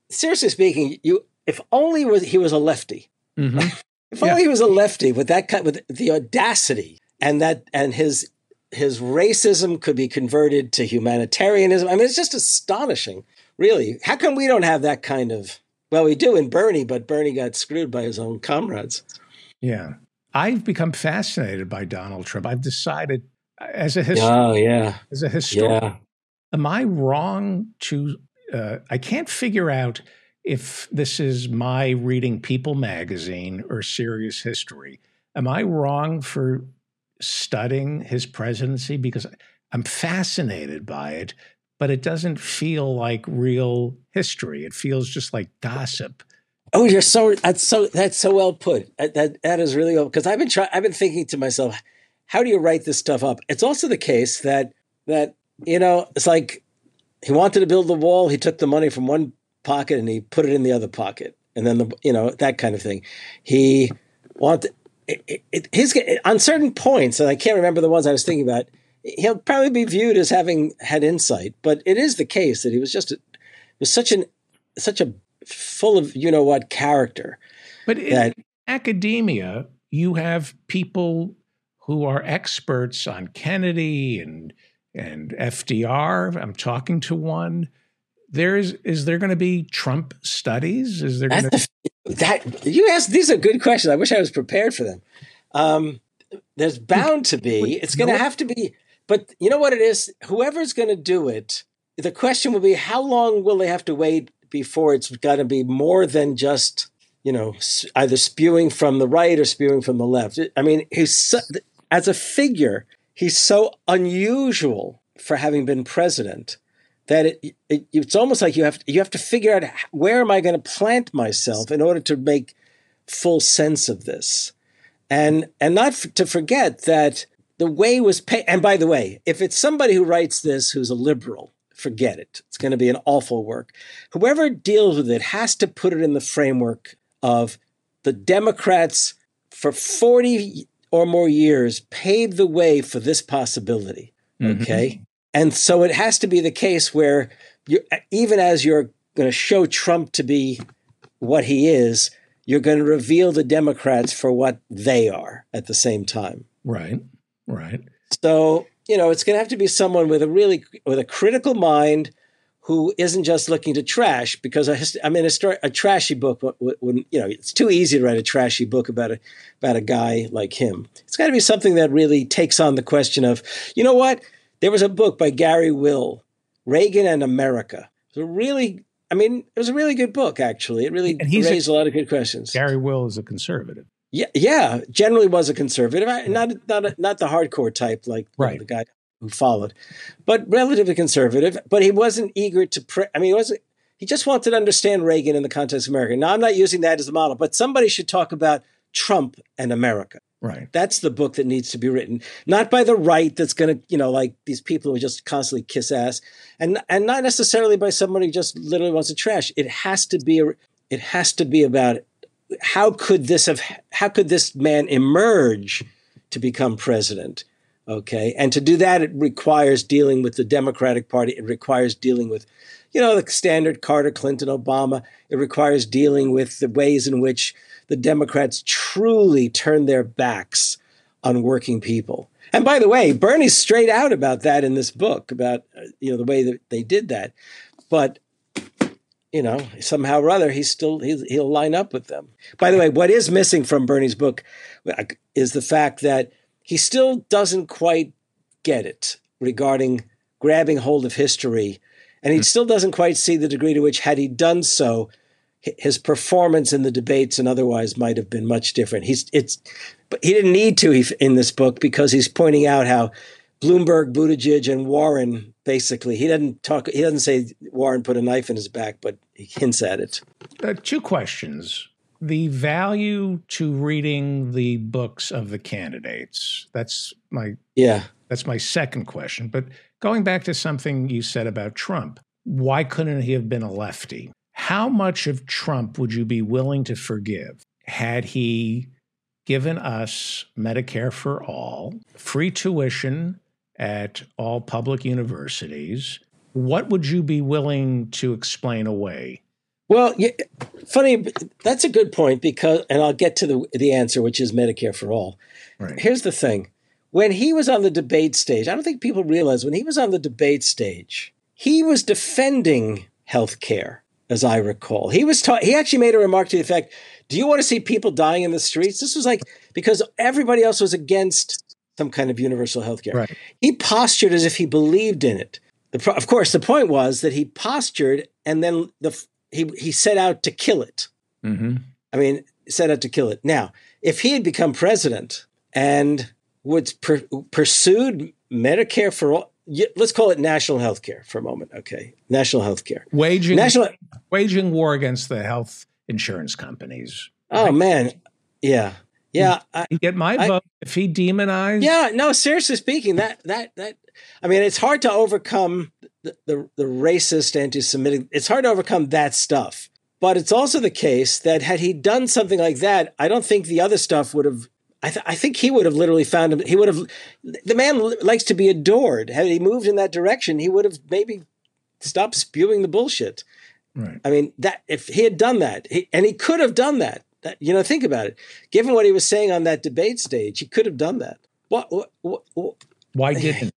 seriously speaking, you if only was he was a lefty. Mm-hmm. [LAUGHS] if yeah. only he was a lefty with that kind with the audacity and that and his his racism could be converted to humanitarianism. I mean, it's just astonishing, really. How come we don't have that kind of well, we do in Bernie, but Bernie got screwed by his own comrades. Yeah. I've become fascinated by Donald Trump. I've decided as a historian, oh, yeah. as a historian, yeah. am I wrong to, uh, I can't figure out if this is my reading People magazine or serious history. Am I wrong for studying his presidency? Because I'm fascinated by it, but it doesn't feel like real history. It feels just like gossip. Oh, you're so that's so that's so well put. That that is really well because I've been trying. I've been thinking to myself, how do you write this stuff up? It's also the case that that you know it's like he wanted to build the wall. He took the money from one pocket and he put it in the other pocket, and then the you know that kind of thing. He wanted it, it, his on certain points, and I can't remember the ones I was thinking about he'll probably be viewed as having had insight, but it is the case that he was just a, was such an such a full of you know what character. But that, in academia, you have people who are experts on Kennedy and and FDR. I'm talking to one. There is is there going to be Trump studies? Is there going to that you ask? These are good questions. I wish I was prepared for them. Um, there's bound to be. It's going to have to be but you know what it is? Whoever's going to do it, the question will be how long will they have to wait before it's got to be more than just, you know, either spewing from the right or spewing from the left. I mean, he's so, as a figure, he's so unusual for having been president that it, it, it's almost like you have you have to figure out where am I going to plant myself in order to make full sense of this, and and not f- to forget that the way was paid. And by the way, if it's somebody who writes this who's a liberal, forget it. It's going to be an awful work. Whoever deals with it has to put it in the framework of the Democrats for 40 or more years paved the way for this possibility. Mm-hmm. Okay. Mm-hmm. And so it has to be the case where you even as you're going to show Trump to be what he is, you're going to reveal the Democrats for what they are at the same time. Right. Right. So, you know, it's going to have to be someone with a really with a critical mind who isn't just looking to trash because I mean a, story, a trashy book wouldn't you know it's too easy to write a trashy book about a about a guy like him. It's got to be something that really takes on the question of you know what there was a book by Garry Wills Reagan and America. It was a really I mean it was a really good book actually. It really raised a, a lot of good questions. Garry Wills is a conservative. Yeah, yeah. Generally, was a conservative, not not not the hardcore type like right. know, the guy who followed, but relatively conservative. But he wasn't eager to. Pre- I mean, he wasn't. He just wanted to understand Reagan in the context of America. Now, I'm not using that as a model, but somebody should talk about Trump and America. Right. That's the book that needs to be written, not by the right that's going to, you know, like these people who just constantly kiss ass, and and not necessarily by somebody who just literally wants to trash. It has to be a, it has to be about how could this have how could this man emerge to become president? Okay, and to do that, it requires dealing with the Democratic Party. It requires dealing with, you know, the standard Carter, Clinton, Obama. It requires dealing with the ways in which the Democrats truly turned their backs on working people. And by the way, Bernie's straight out about that in this book about uh, you know the way that they did that. But you know, somehow or other, he's still he'll, he'll line up with them. By the way, what is missing from Bernie's book uh, is the fact that he still doesn't quite get it regarding grabbing hold of history, and he hmm. still doesn't quite see the degree to which, had he done so, his performance in the debates and otherwise might have been much different. He's it's, but he didn't need to in this book because he's pointing out how Bloomberg, Buttigieg, and Warren basically he doesn't talk. He doesn't say Warren put a knife in his back, but he hints at it. Uh, two questions: the value to reading the books of the candidates. That's my yeah. That's my second question. But going back to something you said about Trump, why couldn't he have been a lefty? How much of Trump would you be willing to forgive had he given us Medicare for all, free tuition at all public universities? What would you be willing to explain away? Well, yeah, funny, that's a good point because, and I'll get to the, the answer, which is Medicare for all. Right. Here's the thing when he was on the debate stage, I don't think people realize when he was on the debate stage, he was defending health care as I recall. He was ta- he actually made a remark to the effect, "Do you want to see people dying in the streets?" This was like because everybody else was against some kind of universal health care. Right. He postured as if he believed in it. Pro- of course, the point was that he postured and then the he he set out to kill it. Mm-hmm. I mean, set out to kill it. Now, if he had become president and would per- pursued Medicare for all, let's call it national health care for a moment. Okay. National health care. Waging, national, waging war against the health insurance companies. Oh, right? man. Yeah. Yeah. You get my I, vote if he demonized. Yeah. No, seriously speaking, that, that, that, I mean, it's hard to overcome the, the, the racist, anti Semitic, it's hard to overcome that stuff. But it's also the case that had he done something like that, I don't think the other stuff would have I, th- I, think he would have literally found him. He would have. The man likes to be adored. Had he moved in that direction, he would have maybe stopped spewing the bullshit. Right. I mean, that if he had done that, he, and he could have done that. That you know, think about it. Given what he was saying on that debate stage, he could have done that. What? what, what, what? Why didn't?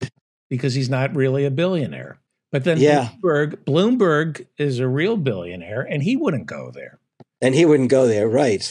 because he's not really a billionaire. But then yeah. Bloomberg, Bloomberg is a real billionaire, and he wouldn't go there. And he wouldn't go there, right?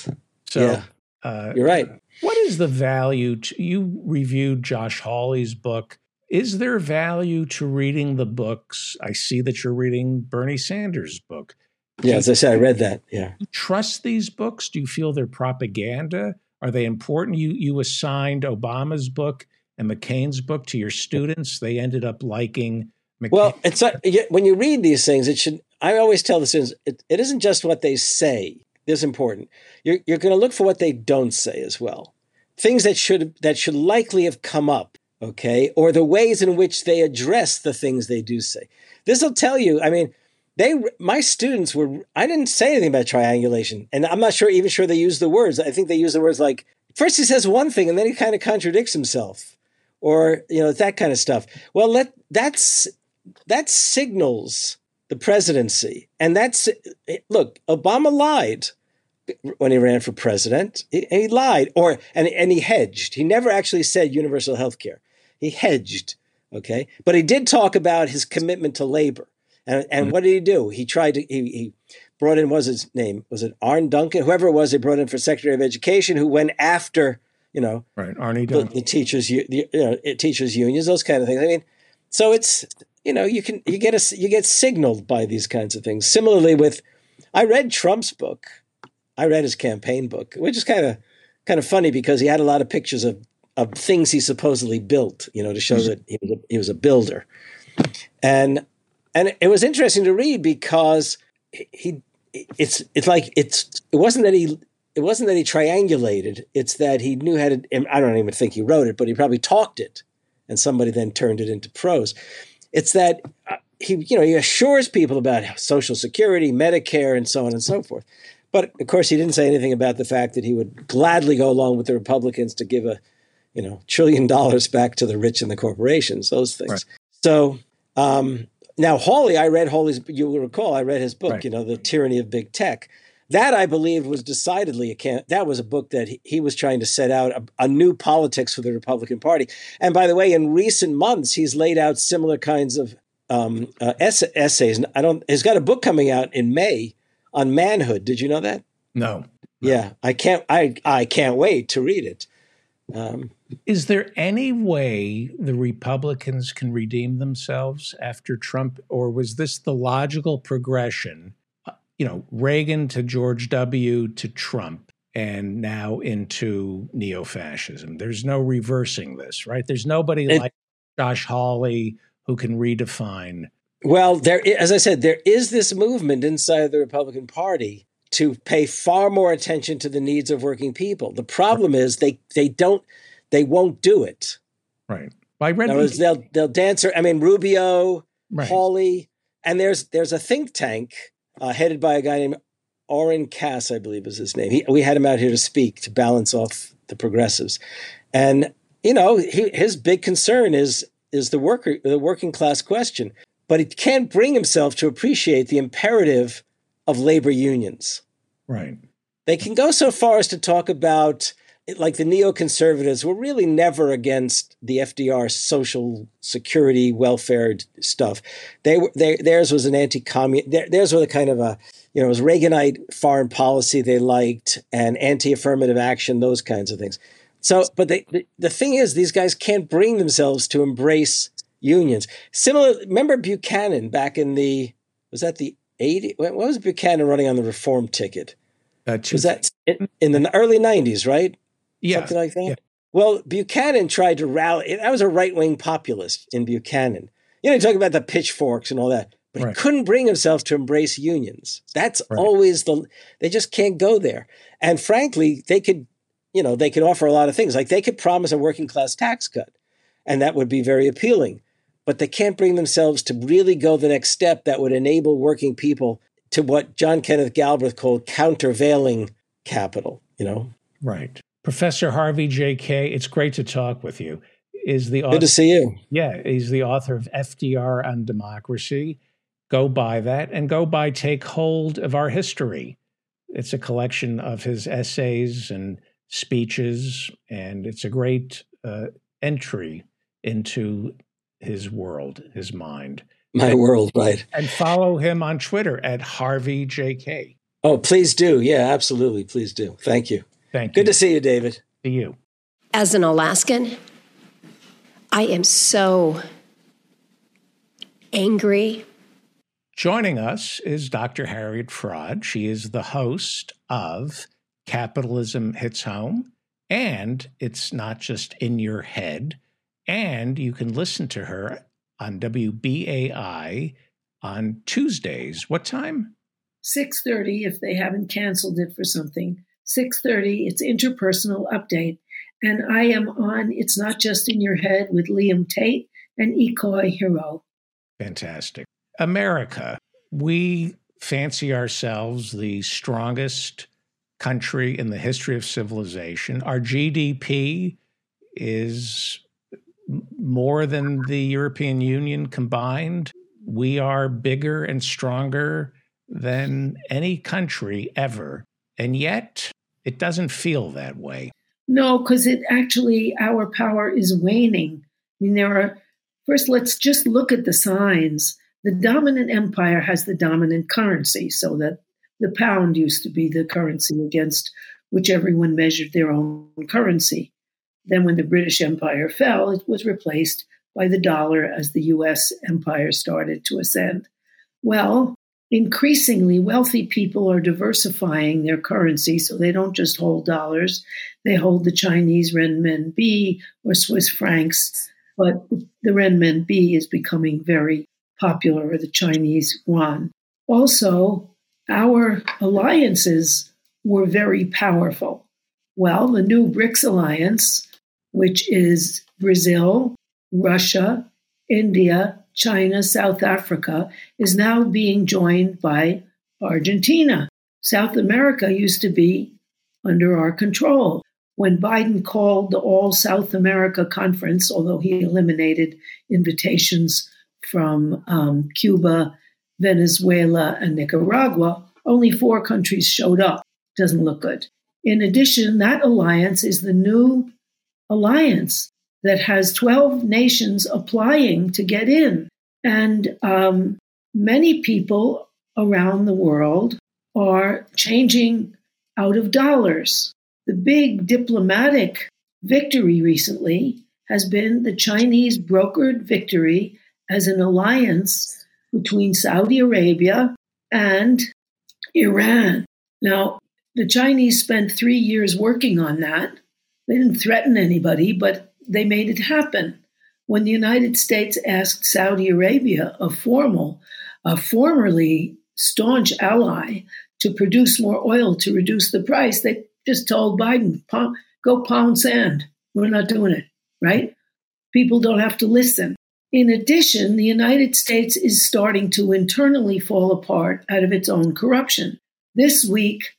So yeah. uh, you're right. What is the value? To, you reviewed Josh Hawley's book. Is there value to reading the books? I see that you're reading Bernie Sanders' book. Yeah, as I said, I read that. Yeah. trust these books? Do you feel they're propaganda? Are they important? You you assigned Obama's book and McCain's book to your students. They ended up liking. Well, it's not, when you read these things. It should. I always tell the students it, it isn't just what they say is important. You're, you're going to look for what they don't say as well. Things that should that should likely have come up, okay, or the ways in which they address the things they do say. This will tell you. I mean, they my students were. I didn't say anything about triangulation, and I'm not sure even sure they use the words. I think they use the words like first he says one thing and then he kind of contradicts himself, or you know that kind of stuff. Well, let that's that signals the presidency, and that's look. Obama lied when he ran for president. He, he, lied, or and and he hedged. He never actually said universal health care. He hedged, okay, but he did talk about his commitment to labor. And and mm-hmm. what did he do? He tried to he, he brought in was his name was it Arne Duncan whoever it was they brought in for Secretary of Education who went after you know right Arne the, the teachers the, you know teachers unions those kind of things. I mean, so it's you know you can you get a you get signaled by these kinds of things. Similarly with I read Trump's book I read his campaign book, which is kind of kind of funny because he had a lot of pictures of of things he supposedly built, you know, to show that he was a, he was a builder. And and it was interesting to read because he it's it's like it's it wasn't that he it wasn't that he triangulated. It's that he knew how to. I don't even think he wrote it, but he probably talked it, and somebody then turned it into prose. It's that uh, he, you know, he assures people about Social Security, Medicare, and so on and so forth. But of course, he didn't say anything about the fact that he would gladly go along with the Republicans to give a, you know, trillion dollars back to the rich and the corporations, those things. Right. So um, now Hawley, I read Hawley's. You will recall, I read his book. Right. You know, the tyranny of big tech. That I believe was decidedly a can- that was a book that he, he was trying to set out a, a, new politics for the Republican Party. And by the way, in recent months, he's laid out similar kinds of um, uh, essays. I don't. He's got a book coming out in May on manhood. Did you know that? No. Yeah, I can't. I I can't wait to read it. Um, Is there any way the Republicans can redeem themselves after Trump, or was this the logical progression? You know, Reagan to George W. to Trump, and now into neo fascism. There's no reversing this, right? There's nobody it, like Josh Hawley who can redefine well, there, as I said, there is this movement inside the Republican Party to pay far more attention to the needs of working people. The problem is they they don't they won't do it. Right. I read words, they'll they'll dance. I mean Rubio, right. Hawley, and there's there's a think tank uh, headed by a guy named Oren Cass, I believe is his name. He, we had him out here to speak to balance off the progressives, and you know he, his big concern is is the worker the working class question but he can't bring himself to appreciate the imperative of labor unions. Right. They can go so far as to talk about, like the neoconservatives were really never against the FDR social security welfare stuff. They were they, theirs was an anti-communist. Theirs was a kind of a you know it was Reaganite foreign policy they liked and anti-affirmative action, those kinds of things. So, but they, the, the thing is, these guys can't bring themselves to embrace unions. Similar, remember Buchanan back in the was that the 80 what was Buchanan running on the reform ticket? Uh, was that in, in, the early 90s, right? Yeah. Something like that? Yeah. Well, Buchanan tried to rally. That was a right wing populist in Buchanan. You know, talk about the pitchforks and all that, but right. he couldn't bring himself to embrace unions. That's right. always the, they just can't go there. And frankly, they could, you know, they could offer a lot of things. Like they could promise a working class tax cut, and that would be very appealing but they can't bring themselves to really go the next step that would enable working people to what John Kenneth Galbraith called countervailing capital, you know? Right. Professor Harvey J. Kaye, it's great to talk with you. Is the author, Good to see you. Yeah, he's the author of FDR and Democracy. Go buy that and go buy Take Hold of Our History. It's a collection of his essays and speeches, and it's a great uh, entry into his world, his mind. My and, world, right. And follow him on Twitter at Harvey JK. Oh, please do. Yeah, absolutely. Please do. Thank you. Thank you. Good to see you, David. See you. As an Alaskan, I am so angry. Joining us is Dr. Harriet Fraad. She is the host of Capitalism Hits Home, and it's not just in your head. And you can listen to her on WBAI on Tuesdays. What time? 6:30 if they haven't canceled it for something. 6:30 it's interpersonal update and I am on It's Not Just in Your Head with Liam Tate and Ikoi Hiro. Fantastic. America, we fancy ourselves the strongest country in the history of civilization. Our GDP is more than the European Union combined. We are bigger and stronger than any country ever. And yet, it doesn't feel that way. No, because it actually, our power is waning. I mean, there are, first, let's just look at the signs. The dominant empire has the dominant currency, so that the pound used to be the currency against which everyone measured their own currency. Then, when the British Empire fell, it was replaced by the dollar as the US empire started to ascend. Well, increasingly, wealthy people are diversifying their currency so they don't just hold dollars, they hold the Chinese renminbi or Swiss francs. But the renminbi is becoming very popular, or the Chinese yuan. Also, our alliances were very powerful. Well, the new BRICS alliance, which is Brazil, Russia, India, China, South Africa, is now being joined by Argentina. South America used to be under our control. When Biden called the All South America Conference, although he eliminated invitations from um, Cuba, Venezuela, and Nicaragua, only four countries showed up. Doesn't look good. In addition, that alliance is the new alliance that has 12 nations applying to get in. And um, many people around the world are changing out of dollars. The big diplomatic victory recently has been the Chinese brokered victory as an alliance between Saudi Arabia and Iran. Now, the Chinese spent three years working on that. They didn't threaten anybody, but they made it happen. When the United States asked Saudi Arabia, a formal, a formerly staunch ally, to produce more oil to reduce the price, they just told Biden, go pound sand. We're not doing it, right? People don't have to listen. In addition, the United States is starting to internally fall apart out of its own corruption. This week,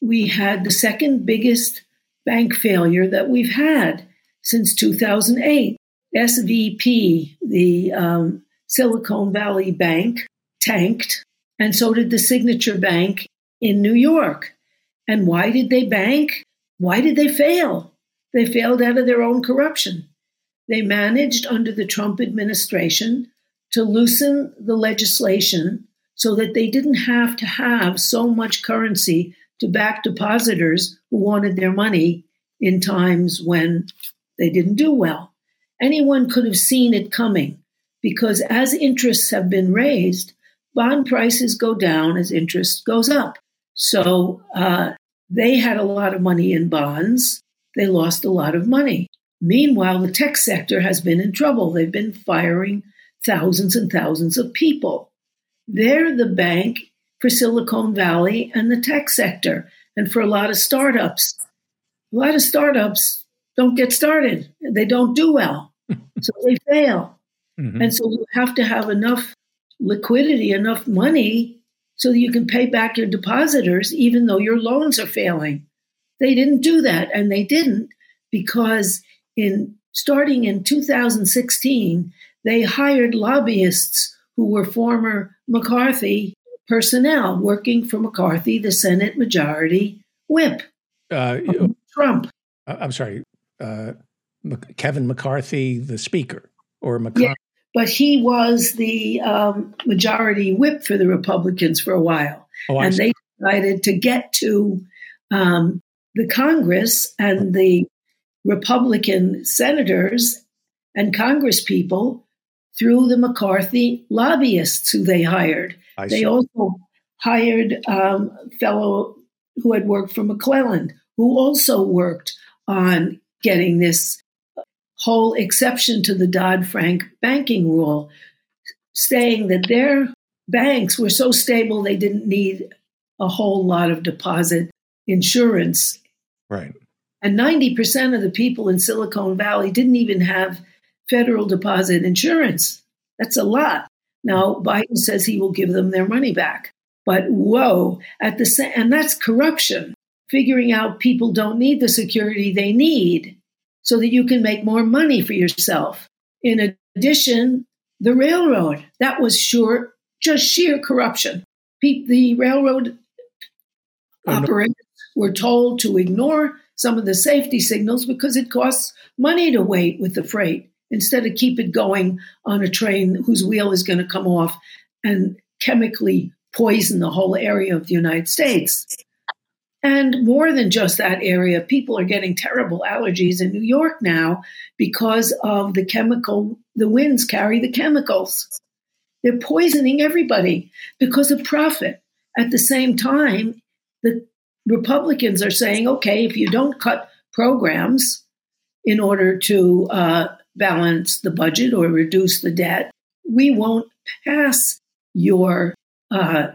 we had the second biggest bank failure that we've had since 2008. SVB, the um, Silicon Valley Bank, tanked, and so did the Signature Bank in New York. And why did they bank? Why did they fail? They failed out of their own corruption. They managed under the Trump administration to loosen the legislation so that they didn't have to have so much currency to back depositors who wanted their money in times when they didn't do well. Anyone could have seen it coming because as interests have been raised, bond prices go down as interest goes up. So uh, they had a lot of money in bonds. They lost a lot of money. Meanwhile, the tech sector has been in trouble. They've been firing thousands and thousands of people. They're the bank for Silicon Valley and the tech sector, and for a lot of startups. A lot of startups don't get started, they don't do well, so they fail. Mm-hmm. And so you have to have enough liquidity, enough money so that you can pay back your depositors, even though your loans are failing. They didn't do that, and they didn't because in starting in 2016, they hired lobbyists who were former McCarthy personnel working for McCarthy, the Senate Majority Whip. Uh, Trump. Uh, I'm sorry, uh, Kevin McCarthy, the Speaker, or McCarthy. Yeah, but he was the um, Majority Whip for the Republicans for a while, oh, and they decided to get to um, the Congress and the Republican senators and Congress people through the McCarthy lobbyists who they hired. I they see. also hired um, a fellow who had worked for McClellan, who also worked on getting this whole exception to the Dodd Frank banking rule, saying that their banks were so stable they didn't need a whole lot of deposit insurance. Right. And 90% of the people in Silicon Valley didn't even have federal deposit insurance. That's a lot. Now, Biden says he will give them their money back. But whoa, at the same, and that's corruption, figuring out people don't need the security they need so that you can make more money for yourself. In addition, the railroad, that was sure, just sheer corruption. The railroad oh, operators were told to ignore some of the safety signals because it costs money to wait with the freight instead of keep it going on a train whose wheel is going to come off and chemically poison the whole area of the United States. And more than just that area, people are getting terrible allergies in New York now because of the chemical, the winds carry the chemicals. They're poisoning everybody because of profit. At the same time, the Republicans are saying, okay, if you don't cut programs in order to uh, balance the budget or reduce the debt, we won't pass your uh,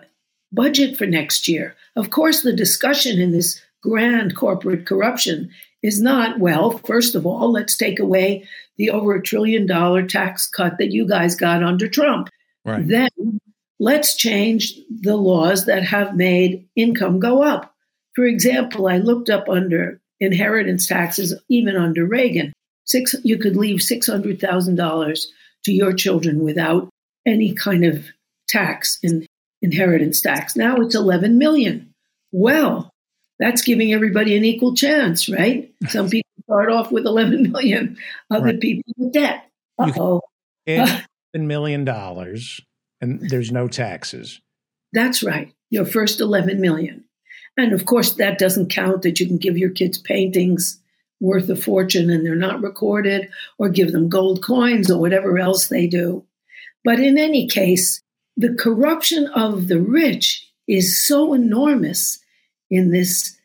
budget for next year. Of course, the discussion in this grand corporate corruption is not, well, first of all, let's take away the over a trillion dollar tax cut that you guys got under Trump. Right. Then let's change the laws that have made income go up. For example, I looked up under inheritance taxes, even under Reagan. Six, you could leave $600,000 to your children without any kind of tax in inheritance tax. Now it's 11 million. Well, that's giving everybody an equal chance, right? Some people start off with 11 million, other Right. people with debt. Uh oh. $11 [LAUGHS] million dollars, and there's no taxes. That's right. Your first 11 million. And of course, that doesn't count that you can give your kids paintings worth a fortune and they're not recorded, or give them gold coins or whatever else they do. But in any case, the corruption of the rich is so enormous in this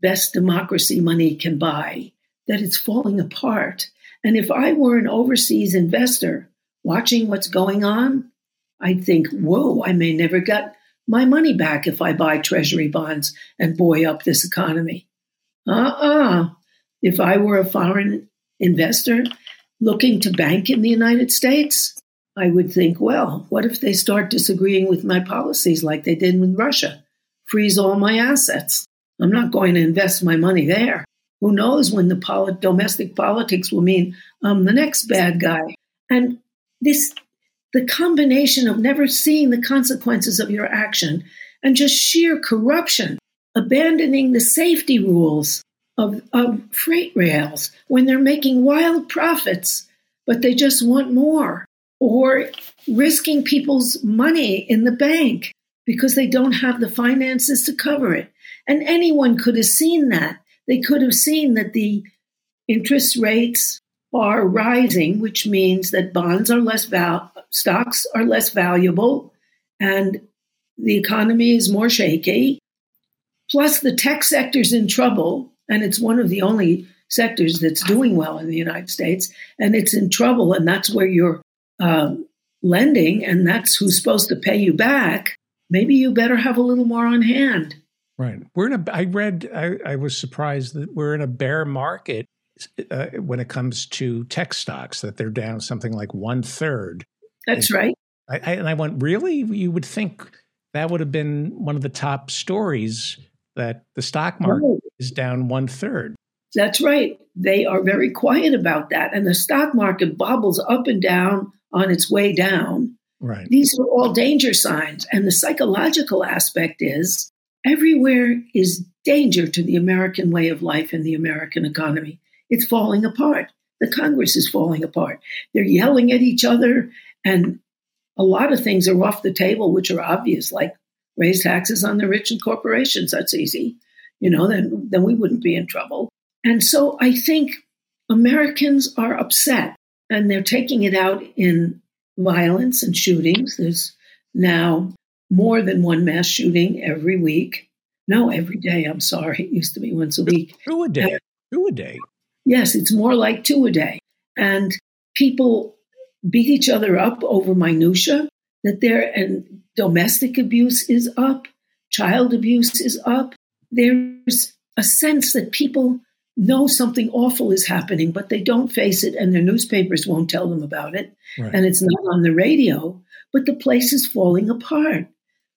best democracy money can buy that it's falling apart. And if I were an overseas investor watching what's going on, I'd think, whoa, I may never get my money back if I buy treasury bonds and buoy up this economy. Uh uh If I were a foreign investor looking to bank in the United States, I would think, well, what if they start disagreeing with my policies like they did with Russia? Freeze all my assets. I'm not going to invest my money there. Who knows when the domestic politics will mean I'm the next bad guy? And this, the combination of never seeing the consequences of your action and just sheer corruption, abandoning the safety rules of, of freight rails when they're making wild profits, but they just want more, or risking people's money in the bank because they don't have the finances to cover it. And anyone could have seen that. They could have seen that the interest rates are rising, which means that bonds are less val- stocks are less valuable, and the economy is more shaky. Plus, the tech sector's in trouble, and it's one of the only sectors that's doing well in the United States, and it's in trouble, and that's where you're um, lending, and that's who's supposed to pay you back. Maybe you better have a little more on hand. Right. We're in a. I read. I, I was surprised that we're in a bear market uh, when it comes to tech stocks. That they're down something like one third. That's right. I, I, and I went, really? You would think that would have been one of the top stories that the stock market No. is down one third. That's right. They are very quiet about that. And the stock market bobbles up and down on its way down. Right. These are all danger signs. And the psychological aspect is everywhere is danger to the American way of life and the American economy. It's falling apart. The Congress is falling apart. They're yelling at each other, and a lot of things are off the table, which are obvious, like raise taxes on the rich and corporations. That's easy. You know, then, then we wouldn't be in trouble. And so I think Americans are upset and they're taking it out in violence and shootings. There's now more than one mass shooting every week. No, every day. I'm sorry. It used to be once a week. Two a day. Uh, two a day. Yes, it's more like two a day. And people beat each other up over minutia that there and domestic abuse is up, child abuse is up. There's a sense that people know something awful is happening, but they don't face it and their newspapers won't tell them about it. Right. And it's not on the radio, but the place is falling apart.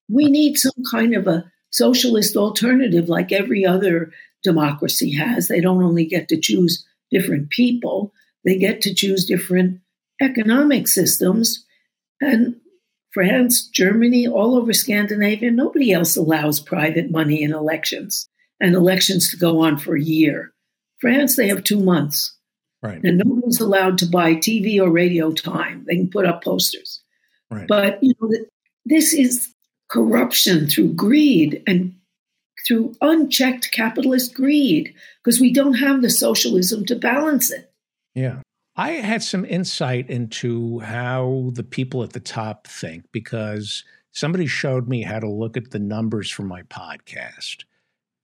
We need some kind of a socialist alternative like every other democracy has. They don't only get to choose different people, they get to choose different economic systems. And France, Germany, all over Scandinavia, nobody else allows private money in elections and elections to go on for a year. France, they have two months, Right. and no one's allowed to buy TV or radio time. They can put up posters. Right. But you know, this is corruption through greed and through unchecked capitalist greed because we don't have the socialism to balance it. Yeah. I had some insight into how the people at the top think because somebody showed me how to look at the numbers for my podcast.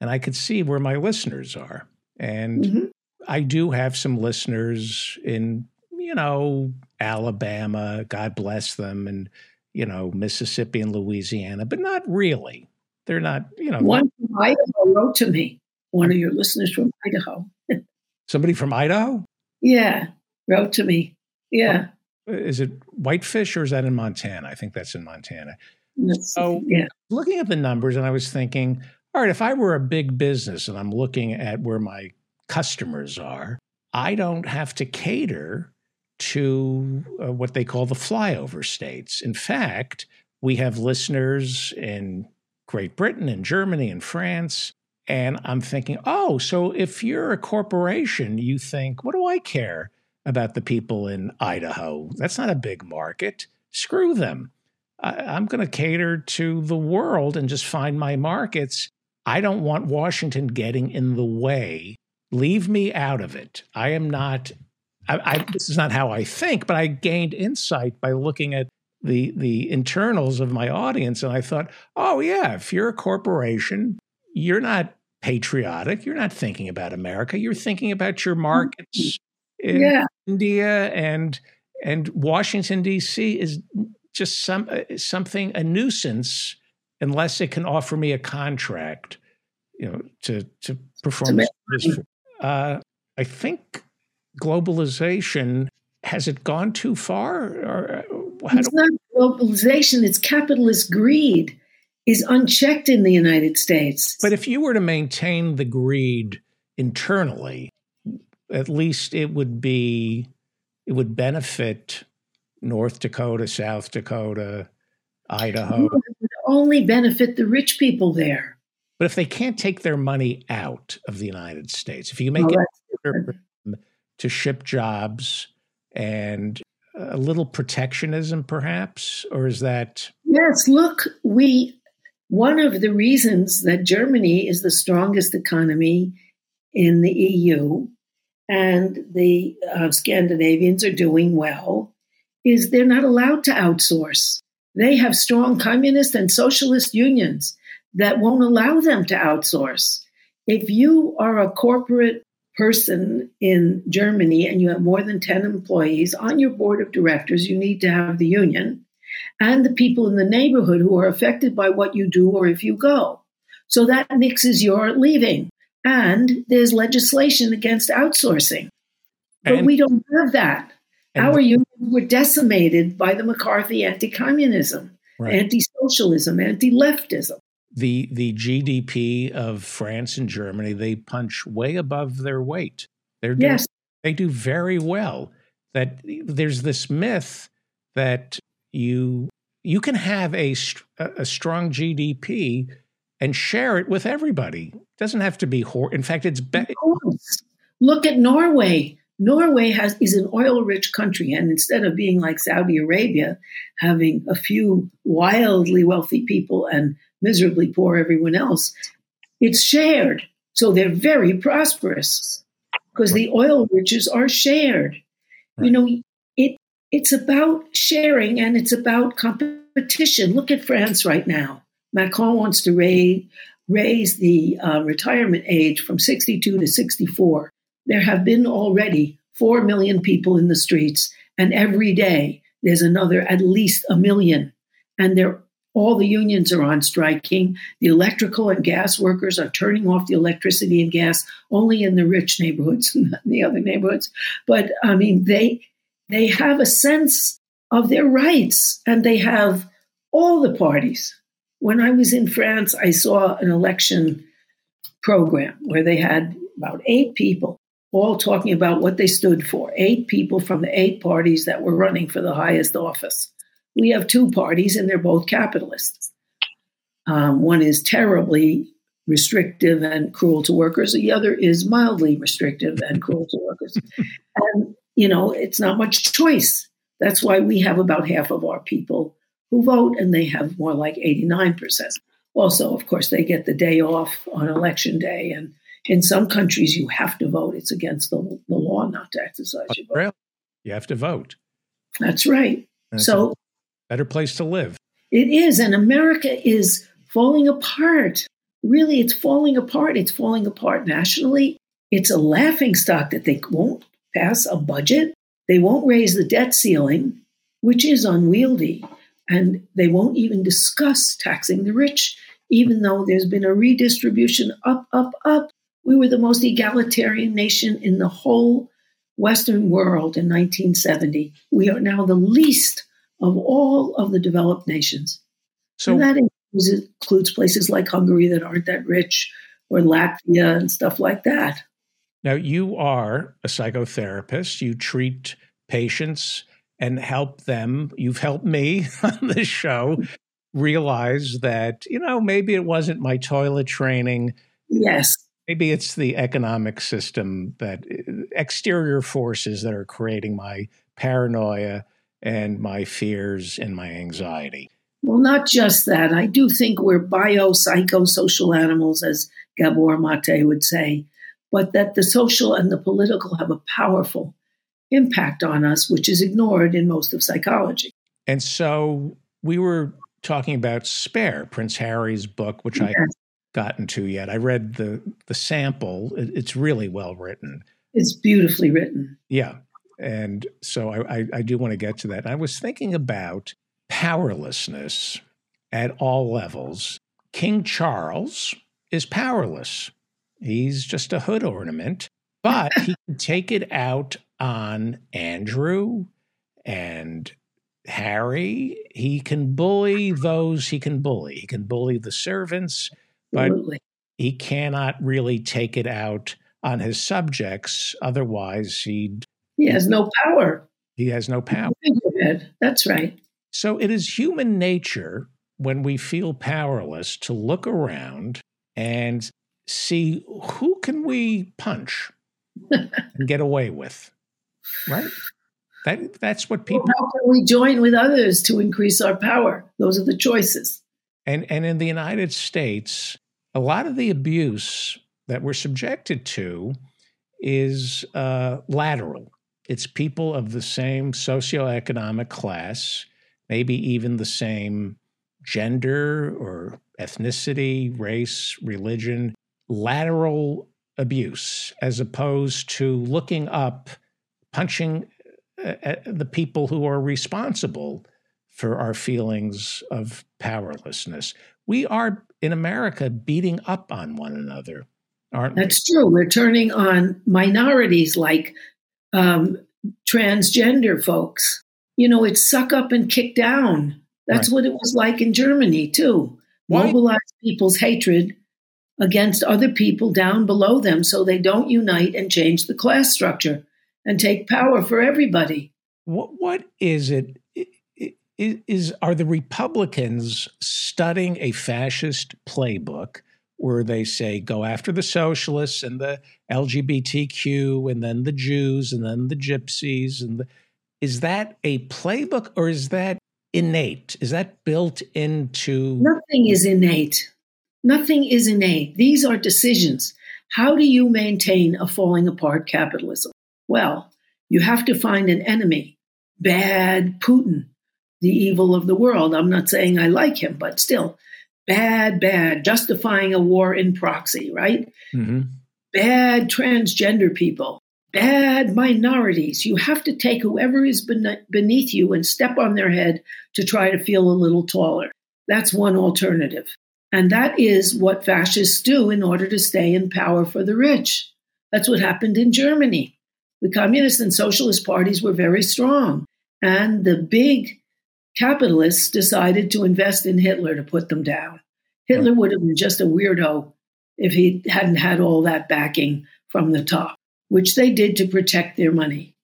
And I could see where my listeners are. And Mhm. I do have some listeners in, you know, Alabama, God bless them, and you know, Mississippi and Louisiana, but not really. They're not, you know. One from Idaho wrote to me, one of your listeners from Idaho. [LAUGHS] somebody from Idaho? Yeah, wrote to me. Yeah. Is it Whitefish or is that in Montana? I think that's in Montana. That's, So yeah. looking at the numbers, and I was thinking, all right, if I were a big business and I'm looking at where my customers are, I don't have to cater to uh, what they call the flyover states. In fact, we have listeners in Great Britain and Germany and France. And I'm thinking, oh, so if you're a corporation, you think, what do I care about the people in Idaho? That's not a big market. Screw them. I, I'm going to cater to the world and just find my markets. I don't want Washington getting in the way. Leave me out of it. I am not. I, I, this is not how I think, but I gained insight by looking at the the internals of my audience, and I thought, oh yeah, if you're a corporation, you're not patriotic. You're not thinking about America. You're thinking about your markets in Yeah. India and and Washington D.C. is just some uh, something a nuisance unless it can offer me a contract, you know, to to perform. this. Uh, I think globalization has it gone too far, or uh, It's not globalization, it's capitalist greed is unchecked in the United States. but if you were to maintain the greed internally, at least it would be it would benefit North Dakota, South Dakota, Idaho. Only benefit the rich people there. But if they can't take their money out of the United States, if you make Well, it to ship jobs and a little protectionism, perhaps, or is that Yes, look, we one of the reasons that Germany is the strongest economy in the EU and the uh, Scandinavians are doing well is they're not allowed to outsource. They have strong communist and socialist unions that won't allow them to outsource. If you are a corporate person in Germany and you have more than 10 employees on your board of directors, you need to have the union and the people in the neighborhood who are affected by what you do or if you go. So that mixes your leaving. And there's legislation against outsourcing. But And- we don't have that. And- Our unions were decimated by the McCarthy anti communism, right. anti socialism, anti leftism. the the GDP of France and Germany? They punch way above their weight. They're doing, Yes, they do very well. That there's this myth that you you can have a a strong GDP and share it with everybody. It doesn't have to be hor- in fact it's better. Look at Norway. Norway has is an oil-rich country, and instead of being like Saudi Arabia, having a few wildly wealthy people and miserably poor everyone else, it's shared. So they're very prosperous because the oil riches are shared. You know, it it's about sharing and it's about competition. Look at France right now. Macron wants to raise raise the uh, retirement age from 62 to 64. There have been already 4 million people in the streets, and every day there's another at least a million. And they're, all the unions are on striking. The electrical and gas workers are turning off the electricity and gas only in the rich neighborhoods, [LAUGHS] not in the other neighborhoods. But I mean, they they have a sense of their rights, and they have all the parties. When I was in France, I saw an election program where they had about eight people all talking about what they stood for. Eight people from the eight parties that were running for the highest office. We have two parties, and they're both capitalists. Um, one is terribly restrictive and cruel to workers. The other is mildly restrictive and cruel to workers. [LAUGHS] and, you know, it's not much choice. That's why we have about half of our people who vote, and they have more like 89%. Also, of course, they get the day off on election day. And in some countries, you have to vote. It's against the, the law not to exercise your vote. Really? You have to vote. That's right. It's So better place to live. It is, and America is falling apart. Really, it's falling apart. It's falling apart nationally. It's a laughing stock that they won't pass a budget. They won't raise the debt ceiling, which is unwieldy. And they won't even discuss taxing the rich, even though there's been a redistribution up, up, up. We were the most egalitarian nation in the whole Western world in 1970. We are now the least of all of the developed nations. So and that includes, includes places like Hungary that aren't that rich, or Latvia and stuff like that. Now, you are a psychotherapist. You treat patients and help them. You've helped me [LAUGHS] on this show realize that, you know, maybe it wasn't my toilet training. Yes. Maybe it's the economic system that uh, exterior forces that are creating my paranoia and my fears and my anxiety. Well, not just that. I do think we're biopsychosocial animals, as Gabor Mate would say, but that the social and the political have a powerful impact on us, which is ignored in most of psychology. And so we were talking about Spare, Prince Harry's book, which yes. I gotten to yet. I read the the sample. It's really well written. It's beautifully written. Yeah. And so I, I, I do want to get to that. I was thinking about powerlessness at all levels. King Charles is powerless. He's just a hood ornament, but he can [LAUGHS] take it out on Andrew and Harry. He can bully those he can bully. He can bully the servants, but Absolutely. he cannot really take it out on his subjects. Otherwise, he'd. He has no power. He has no power. That's right. So it is human nature when we feel powerless to look around and see who can we punch [LAUGHS] and get away with right that that's what people well, how can we join with others to increase our power those are the choices and and in the united states a lot of the abuse that we're subjected to is uh, lateral it's people of the same socioeconomic class maybe even the same gender or ethnicity, race, religion, lateral abuse, as opposed to looking up, punching uh, at the people who are responsible for our feelings of powerlessness. We are in America beating up on one another, aren't That's we? true. We're turning on minorities like um, transgender folks. You know, it's suck up and kick down. That's right. what it was like in Germany, too. Why? Mobilize people's hatred against other people down below them so they don't unite and change the class structure and take power for everybody. What, what is it? Is, is are the Republicans studying a fascist playbook where they say go after the socialists and the LGBTQ and then the Jews and then the gypsies and the, is that a playbook or is that innate? Is that built into? Nothing is innate. Nothing is innate. These are decisions. How do you maintain a falling apart capitalism? Well, you have to find an enemy. Bad Putin, the evil of the world. I'm not saying I like him, but still, bad, bad, justifying a war in proxy, right? Mm-hmm. Bad transgender people, bad minorities. You have to take whoever is beneath you and step on their head to try to feel a little taller. That's one alternative. And that is what fascists do in order to stay in power for the rich. That's what happened in Germany. The communist and socialist parties were very strong. And the big capitalists decided to invest in Hitler to put them down. Hitler would have been just a weirdo if he hadn't had all that backing from the top which they did to protect their money.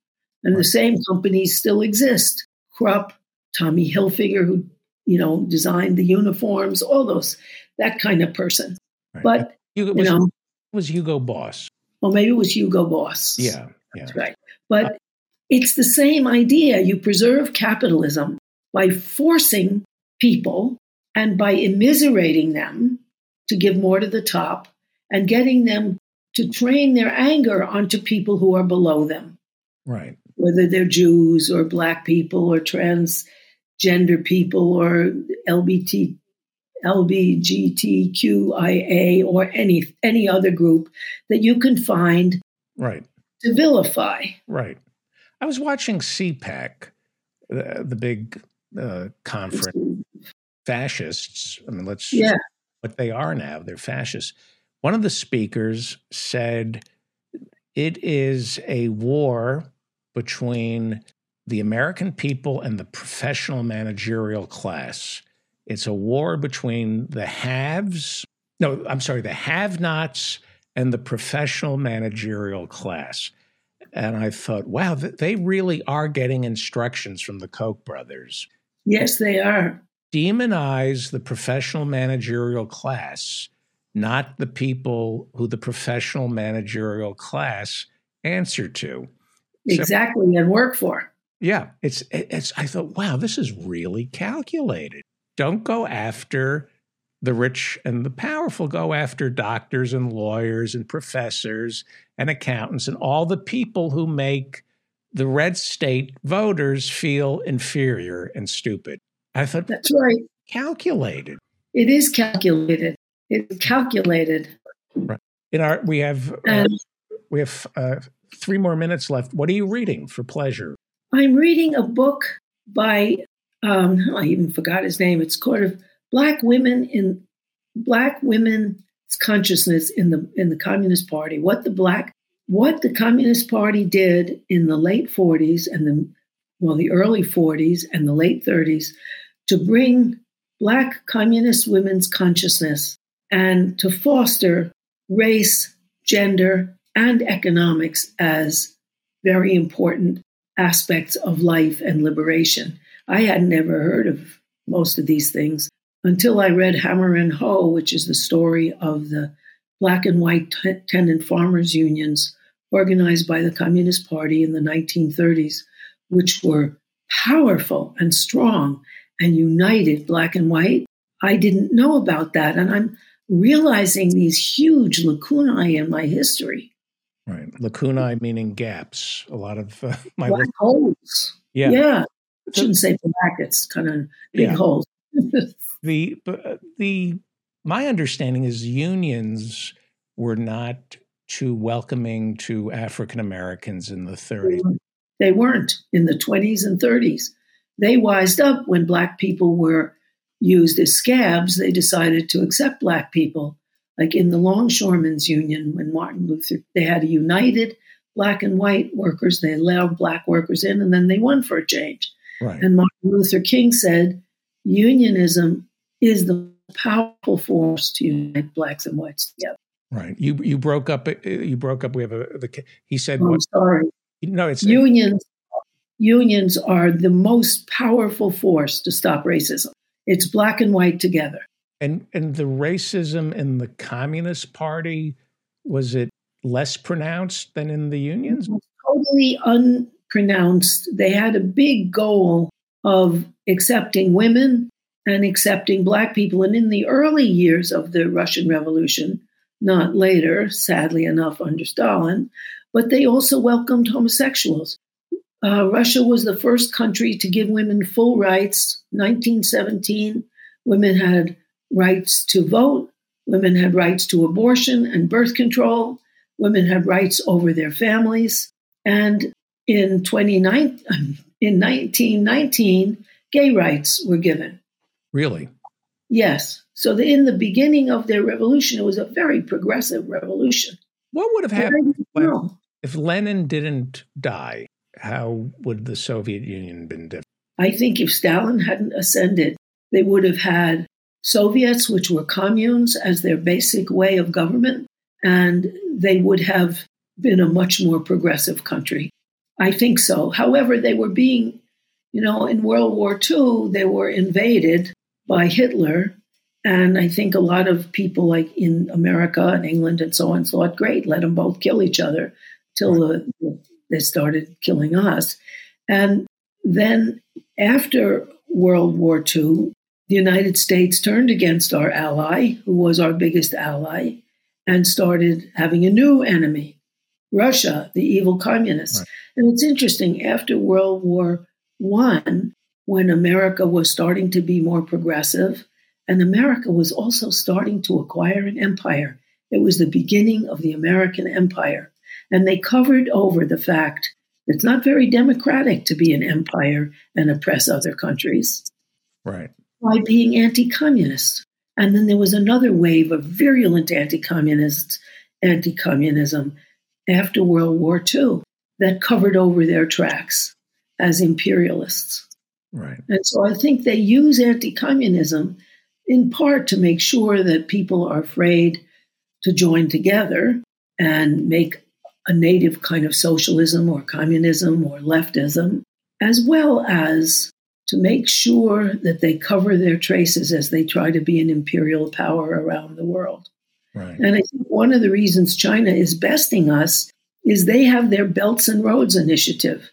And the same companies still exist. Krupp, Tommy Hilfiger, who you know designed the uniforms, all those that kind of person. Right. But Hugo, was, you know, was Hugo Boss? Well, maybe it was Hugo Boss. Yeah, yeah. that's right. But uh, it's the same idea. You preserve capitalism by forcing people and by immiserating them to give more to the top and getting them to train their anger onto people who are below them. Right. Whether they're Jews or black people or transgender people or LBT, LBGTQIA or any any other group that you can find right to vilify. Right. I was watching CPAC, the, the big uh, conference fascists. I mean, let's Yeah. what they are now. They're fascists. One of the speakers said it is a war between the American people and the professional managerial class. It's a war between the haves, no, I'm sorry, the have nots and the professional managerial class. And I thought, wow, they really are getting instructions from the Koch brothers. Yes, they are. Demonize the professional managerial class, not the people who the professional managerial class answer to. So- Exactly, and work for. Yeah, it's it's. I thought, wow, this is really calculated. Don't go after the rich and the powerful. Go after doctors and lawyers and professors and accountants and all the people who make the red state voters feel inferior and stupid. I thought That's right. calculated. It is calculated. It's calculated. Right. In our, we have uh, we have uh, three more minutes left. What are you reading for pleasure? I'm reading a book by um, I even forgot his name. It's called of Black Women in Black Women's Consciousness in the in the Communist Party. What the black what the Communist Party did in the late 40s and the well the early 40s and the late 30s to bring black communist women's consciousness and to foster race, gender, and economics as very important aspects of life and liberation. I had never heard of most of these things until I read Hammer and Hoe, which is the story of the black and white t- tenant farmers unions organized by the Communist Party in the 1930s, which were powerful and strong and united black and white. I didn't know about that. And I'm realizing these huge lacunae in my history. Right, lacunae meaning gaps. A lot of uh, [LAUGHS] my Black holes. yeah. Yeah. I shouldn't say black, it's kind of big Yeah. holes. [LAUGHS] the the my understanding is unions were not too welcoming to African Americans in the 30s. They weren't in the 20s and 30s. They wised up when black people were used as scabs. They decided to accept black people, like in the Longshoremen's Union when Martin Luther, they had a united black and white workers. They allowed black workers in, and then they won for a change. Right. And Martin Luther King said, unionism is the powerful force to unite blacks and whites together. Right. You you broke up. You broke up. We have a. The, he said I'm what? sorry. No, it's unions unions are the most powerful force to stop racism. It's black and white together. and and the racism in the Communist Party was it less pronounced than in the unions? Totally unpronounced. They had a big goal of accepting women and accepting black people. And in the early years of the Russian Revolution, not later, sadly enough, under Stalin, but they also welcomed homosexuals. Uh, Russia was the first country to give women full rights. 1917, women had rights to vote, women had rights to abortion and birth control, women had rights over their families. And in 29, [LAUGHS] in 1919, gay rights were given. Really? Yes. So the, in the beginning of their revolution, it was a very progressive revolution. What would have happened when- if Lenin didn't die? How would the Soviet Union been different? I think if Stalin hadn't ascended, they would have had Soviets, which were communes, as their basic way of government, and they would have been a much more progressive country. I think so. However, they were being, you know, in World War II, they were invaded by Hitler. And I think a lot of people, like in America and England and so on, thought, great, let them both kill each other till the, they started killing us. And then after World War II, the United States turned against our ally, who was our biggest ally, and started having a new enemy, Russia, the evil communists. Right. And it's interesting, after World War One, when America was starting to be more progressive, and America was also starting to acquire an empire. It was the beginning of the American empire. And they covered over the fact It's not very democratic to be an empire and oppress other countries. Right. By being anti communist. And then there was another wave of virulent anti communist anti communism after World War II that covered over their tracks as imperialists. Right. And so I think they use anti communism in part to make sure that people are afraid to join together and make a native kind of socialism or communism or leftism, as well as to make sure that they cover their traces as they try to be an imperial power around the world. Right. And I think one of the reasons China is besting us is they have their Belts and Roads initiative.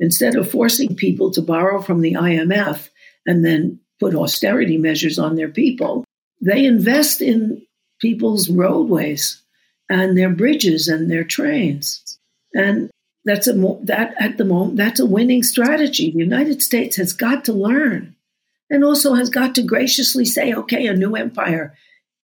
Instead of forcing people to borrow from the IMF and then put austerity measures on their people, they invest in people's roadways and their bridges and their trains. And that's a that at the moment that's a winning strategy. The United States has got to learn and also has got to graciously say, okay, a new empire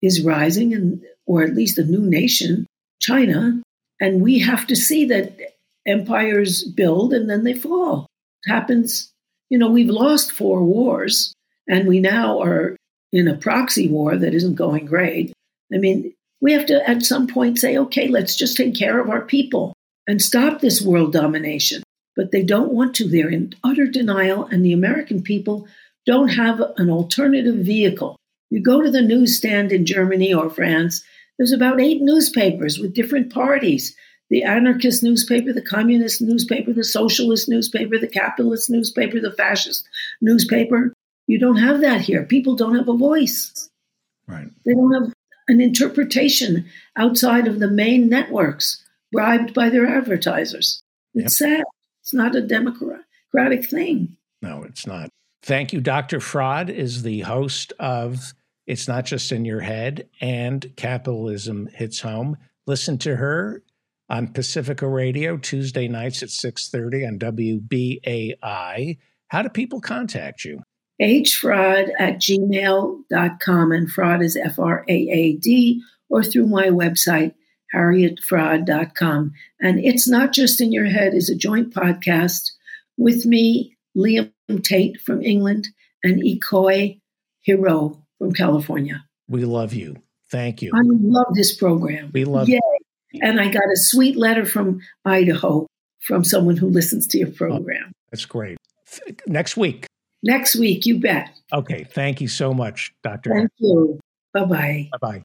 is rising and or at least a new nation, China, and we have to see that empires build and then they fall. It happens, you know, we've lost four wars and we now are in a proxy war that isn't going great. I mean, we have to at some point say, okay, let's just take care of our people and stop this world domination. But they don't want to. They're in utter denial, and the American people don't have an alternative vehicle. You go to the newsstand in Germany or France, there's about eight newspapers with different parties the anarchist newspaper, the communist newspaper, the socialist newspaper, the capitalist newspaper, the fascist newspaper. You don't have that here. People don't have a voice. Right. They don't have an interpretation outside of the main networks bribed by their advertisers. It's yep. sad. It's not a democratic thing. No, it's not. Thank you. Dr. Fraad is the host of It's Not Just in Your Head and Capitalism Hits Home. Listen to her on Pacifica Radio Tuesday nights at 6:30 on WBAI. How do people contact you? hfraad at gmail.com and Fraad is F-R-A-A-D or through my website harrietfraad.com. And It's Not Just in Your Head is a joint podcast with me, Liam Tate from England, and Ikoi Hiro from California. We love you. Thank you. I love this program. We love Yay. And I got a sweet letter from Idaho from someone who listens to your oh, program. Oh, that's great. Next week. Next week, you bet. Okay. Thank you so much, Doctor. Thank you. Bye bye. Bye bye.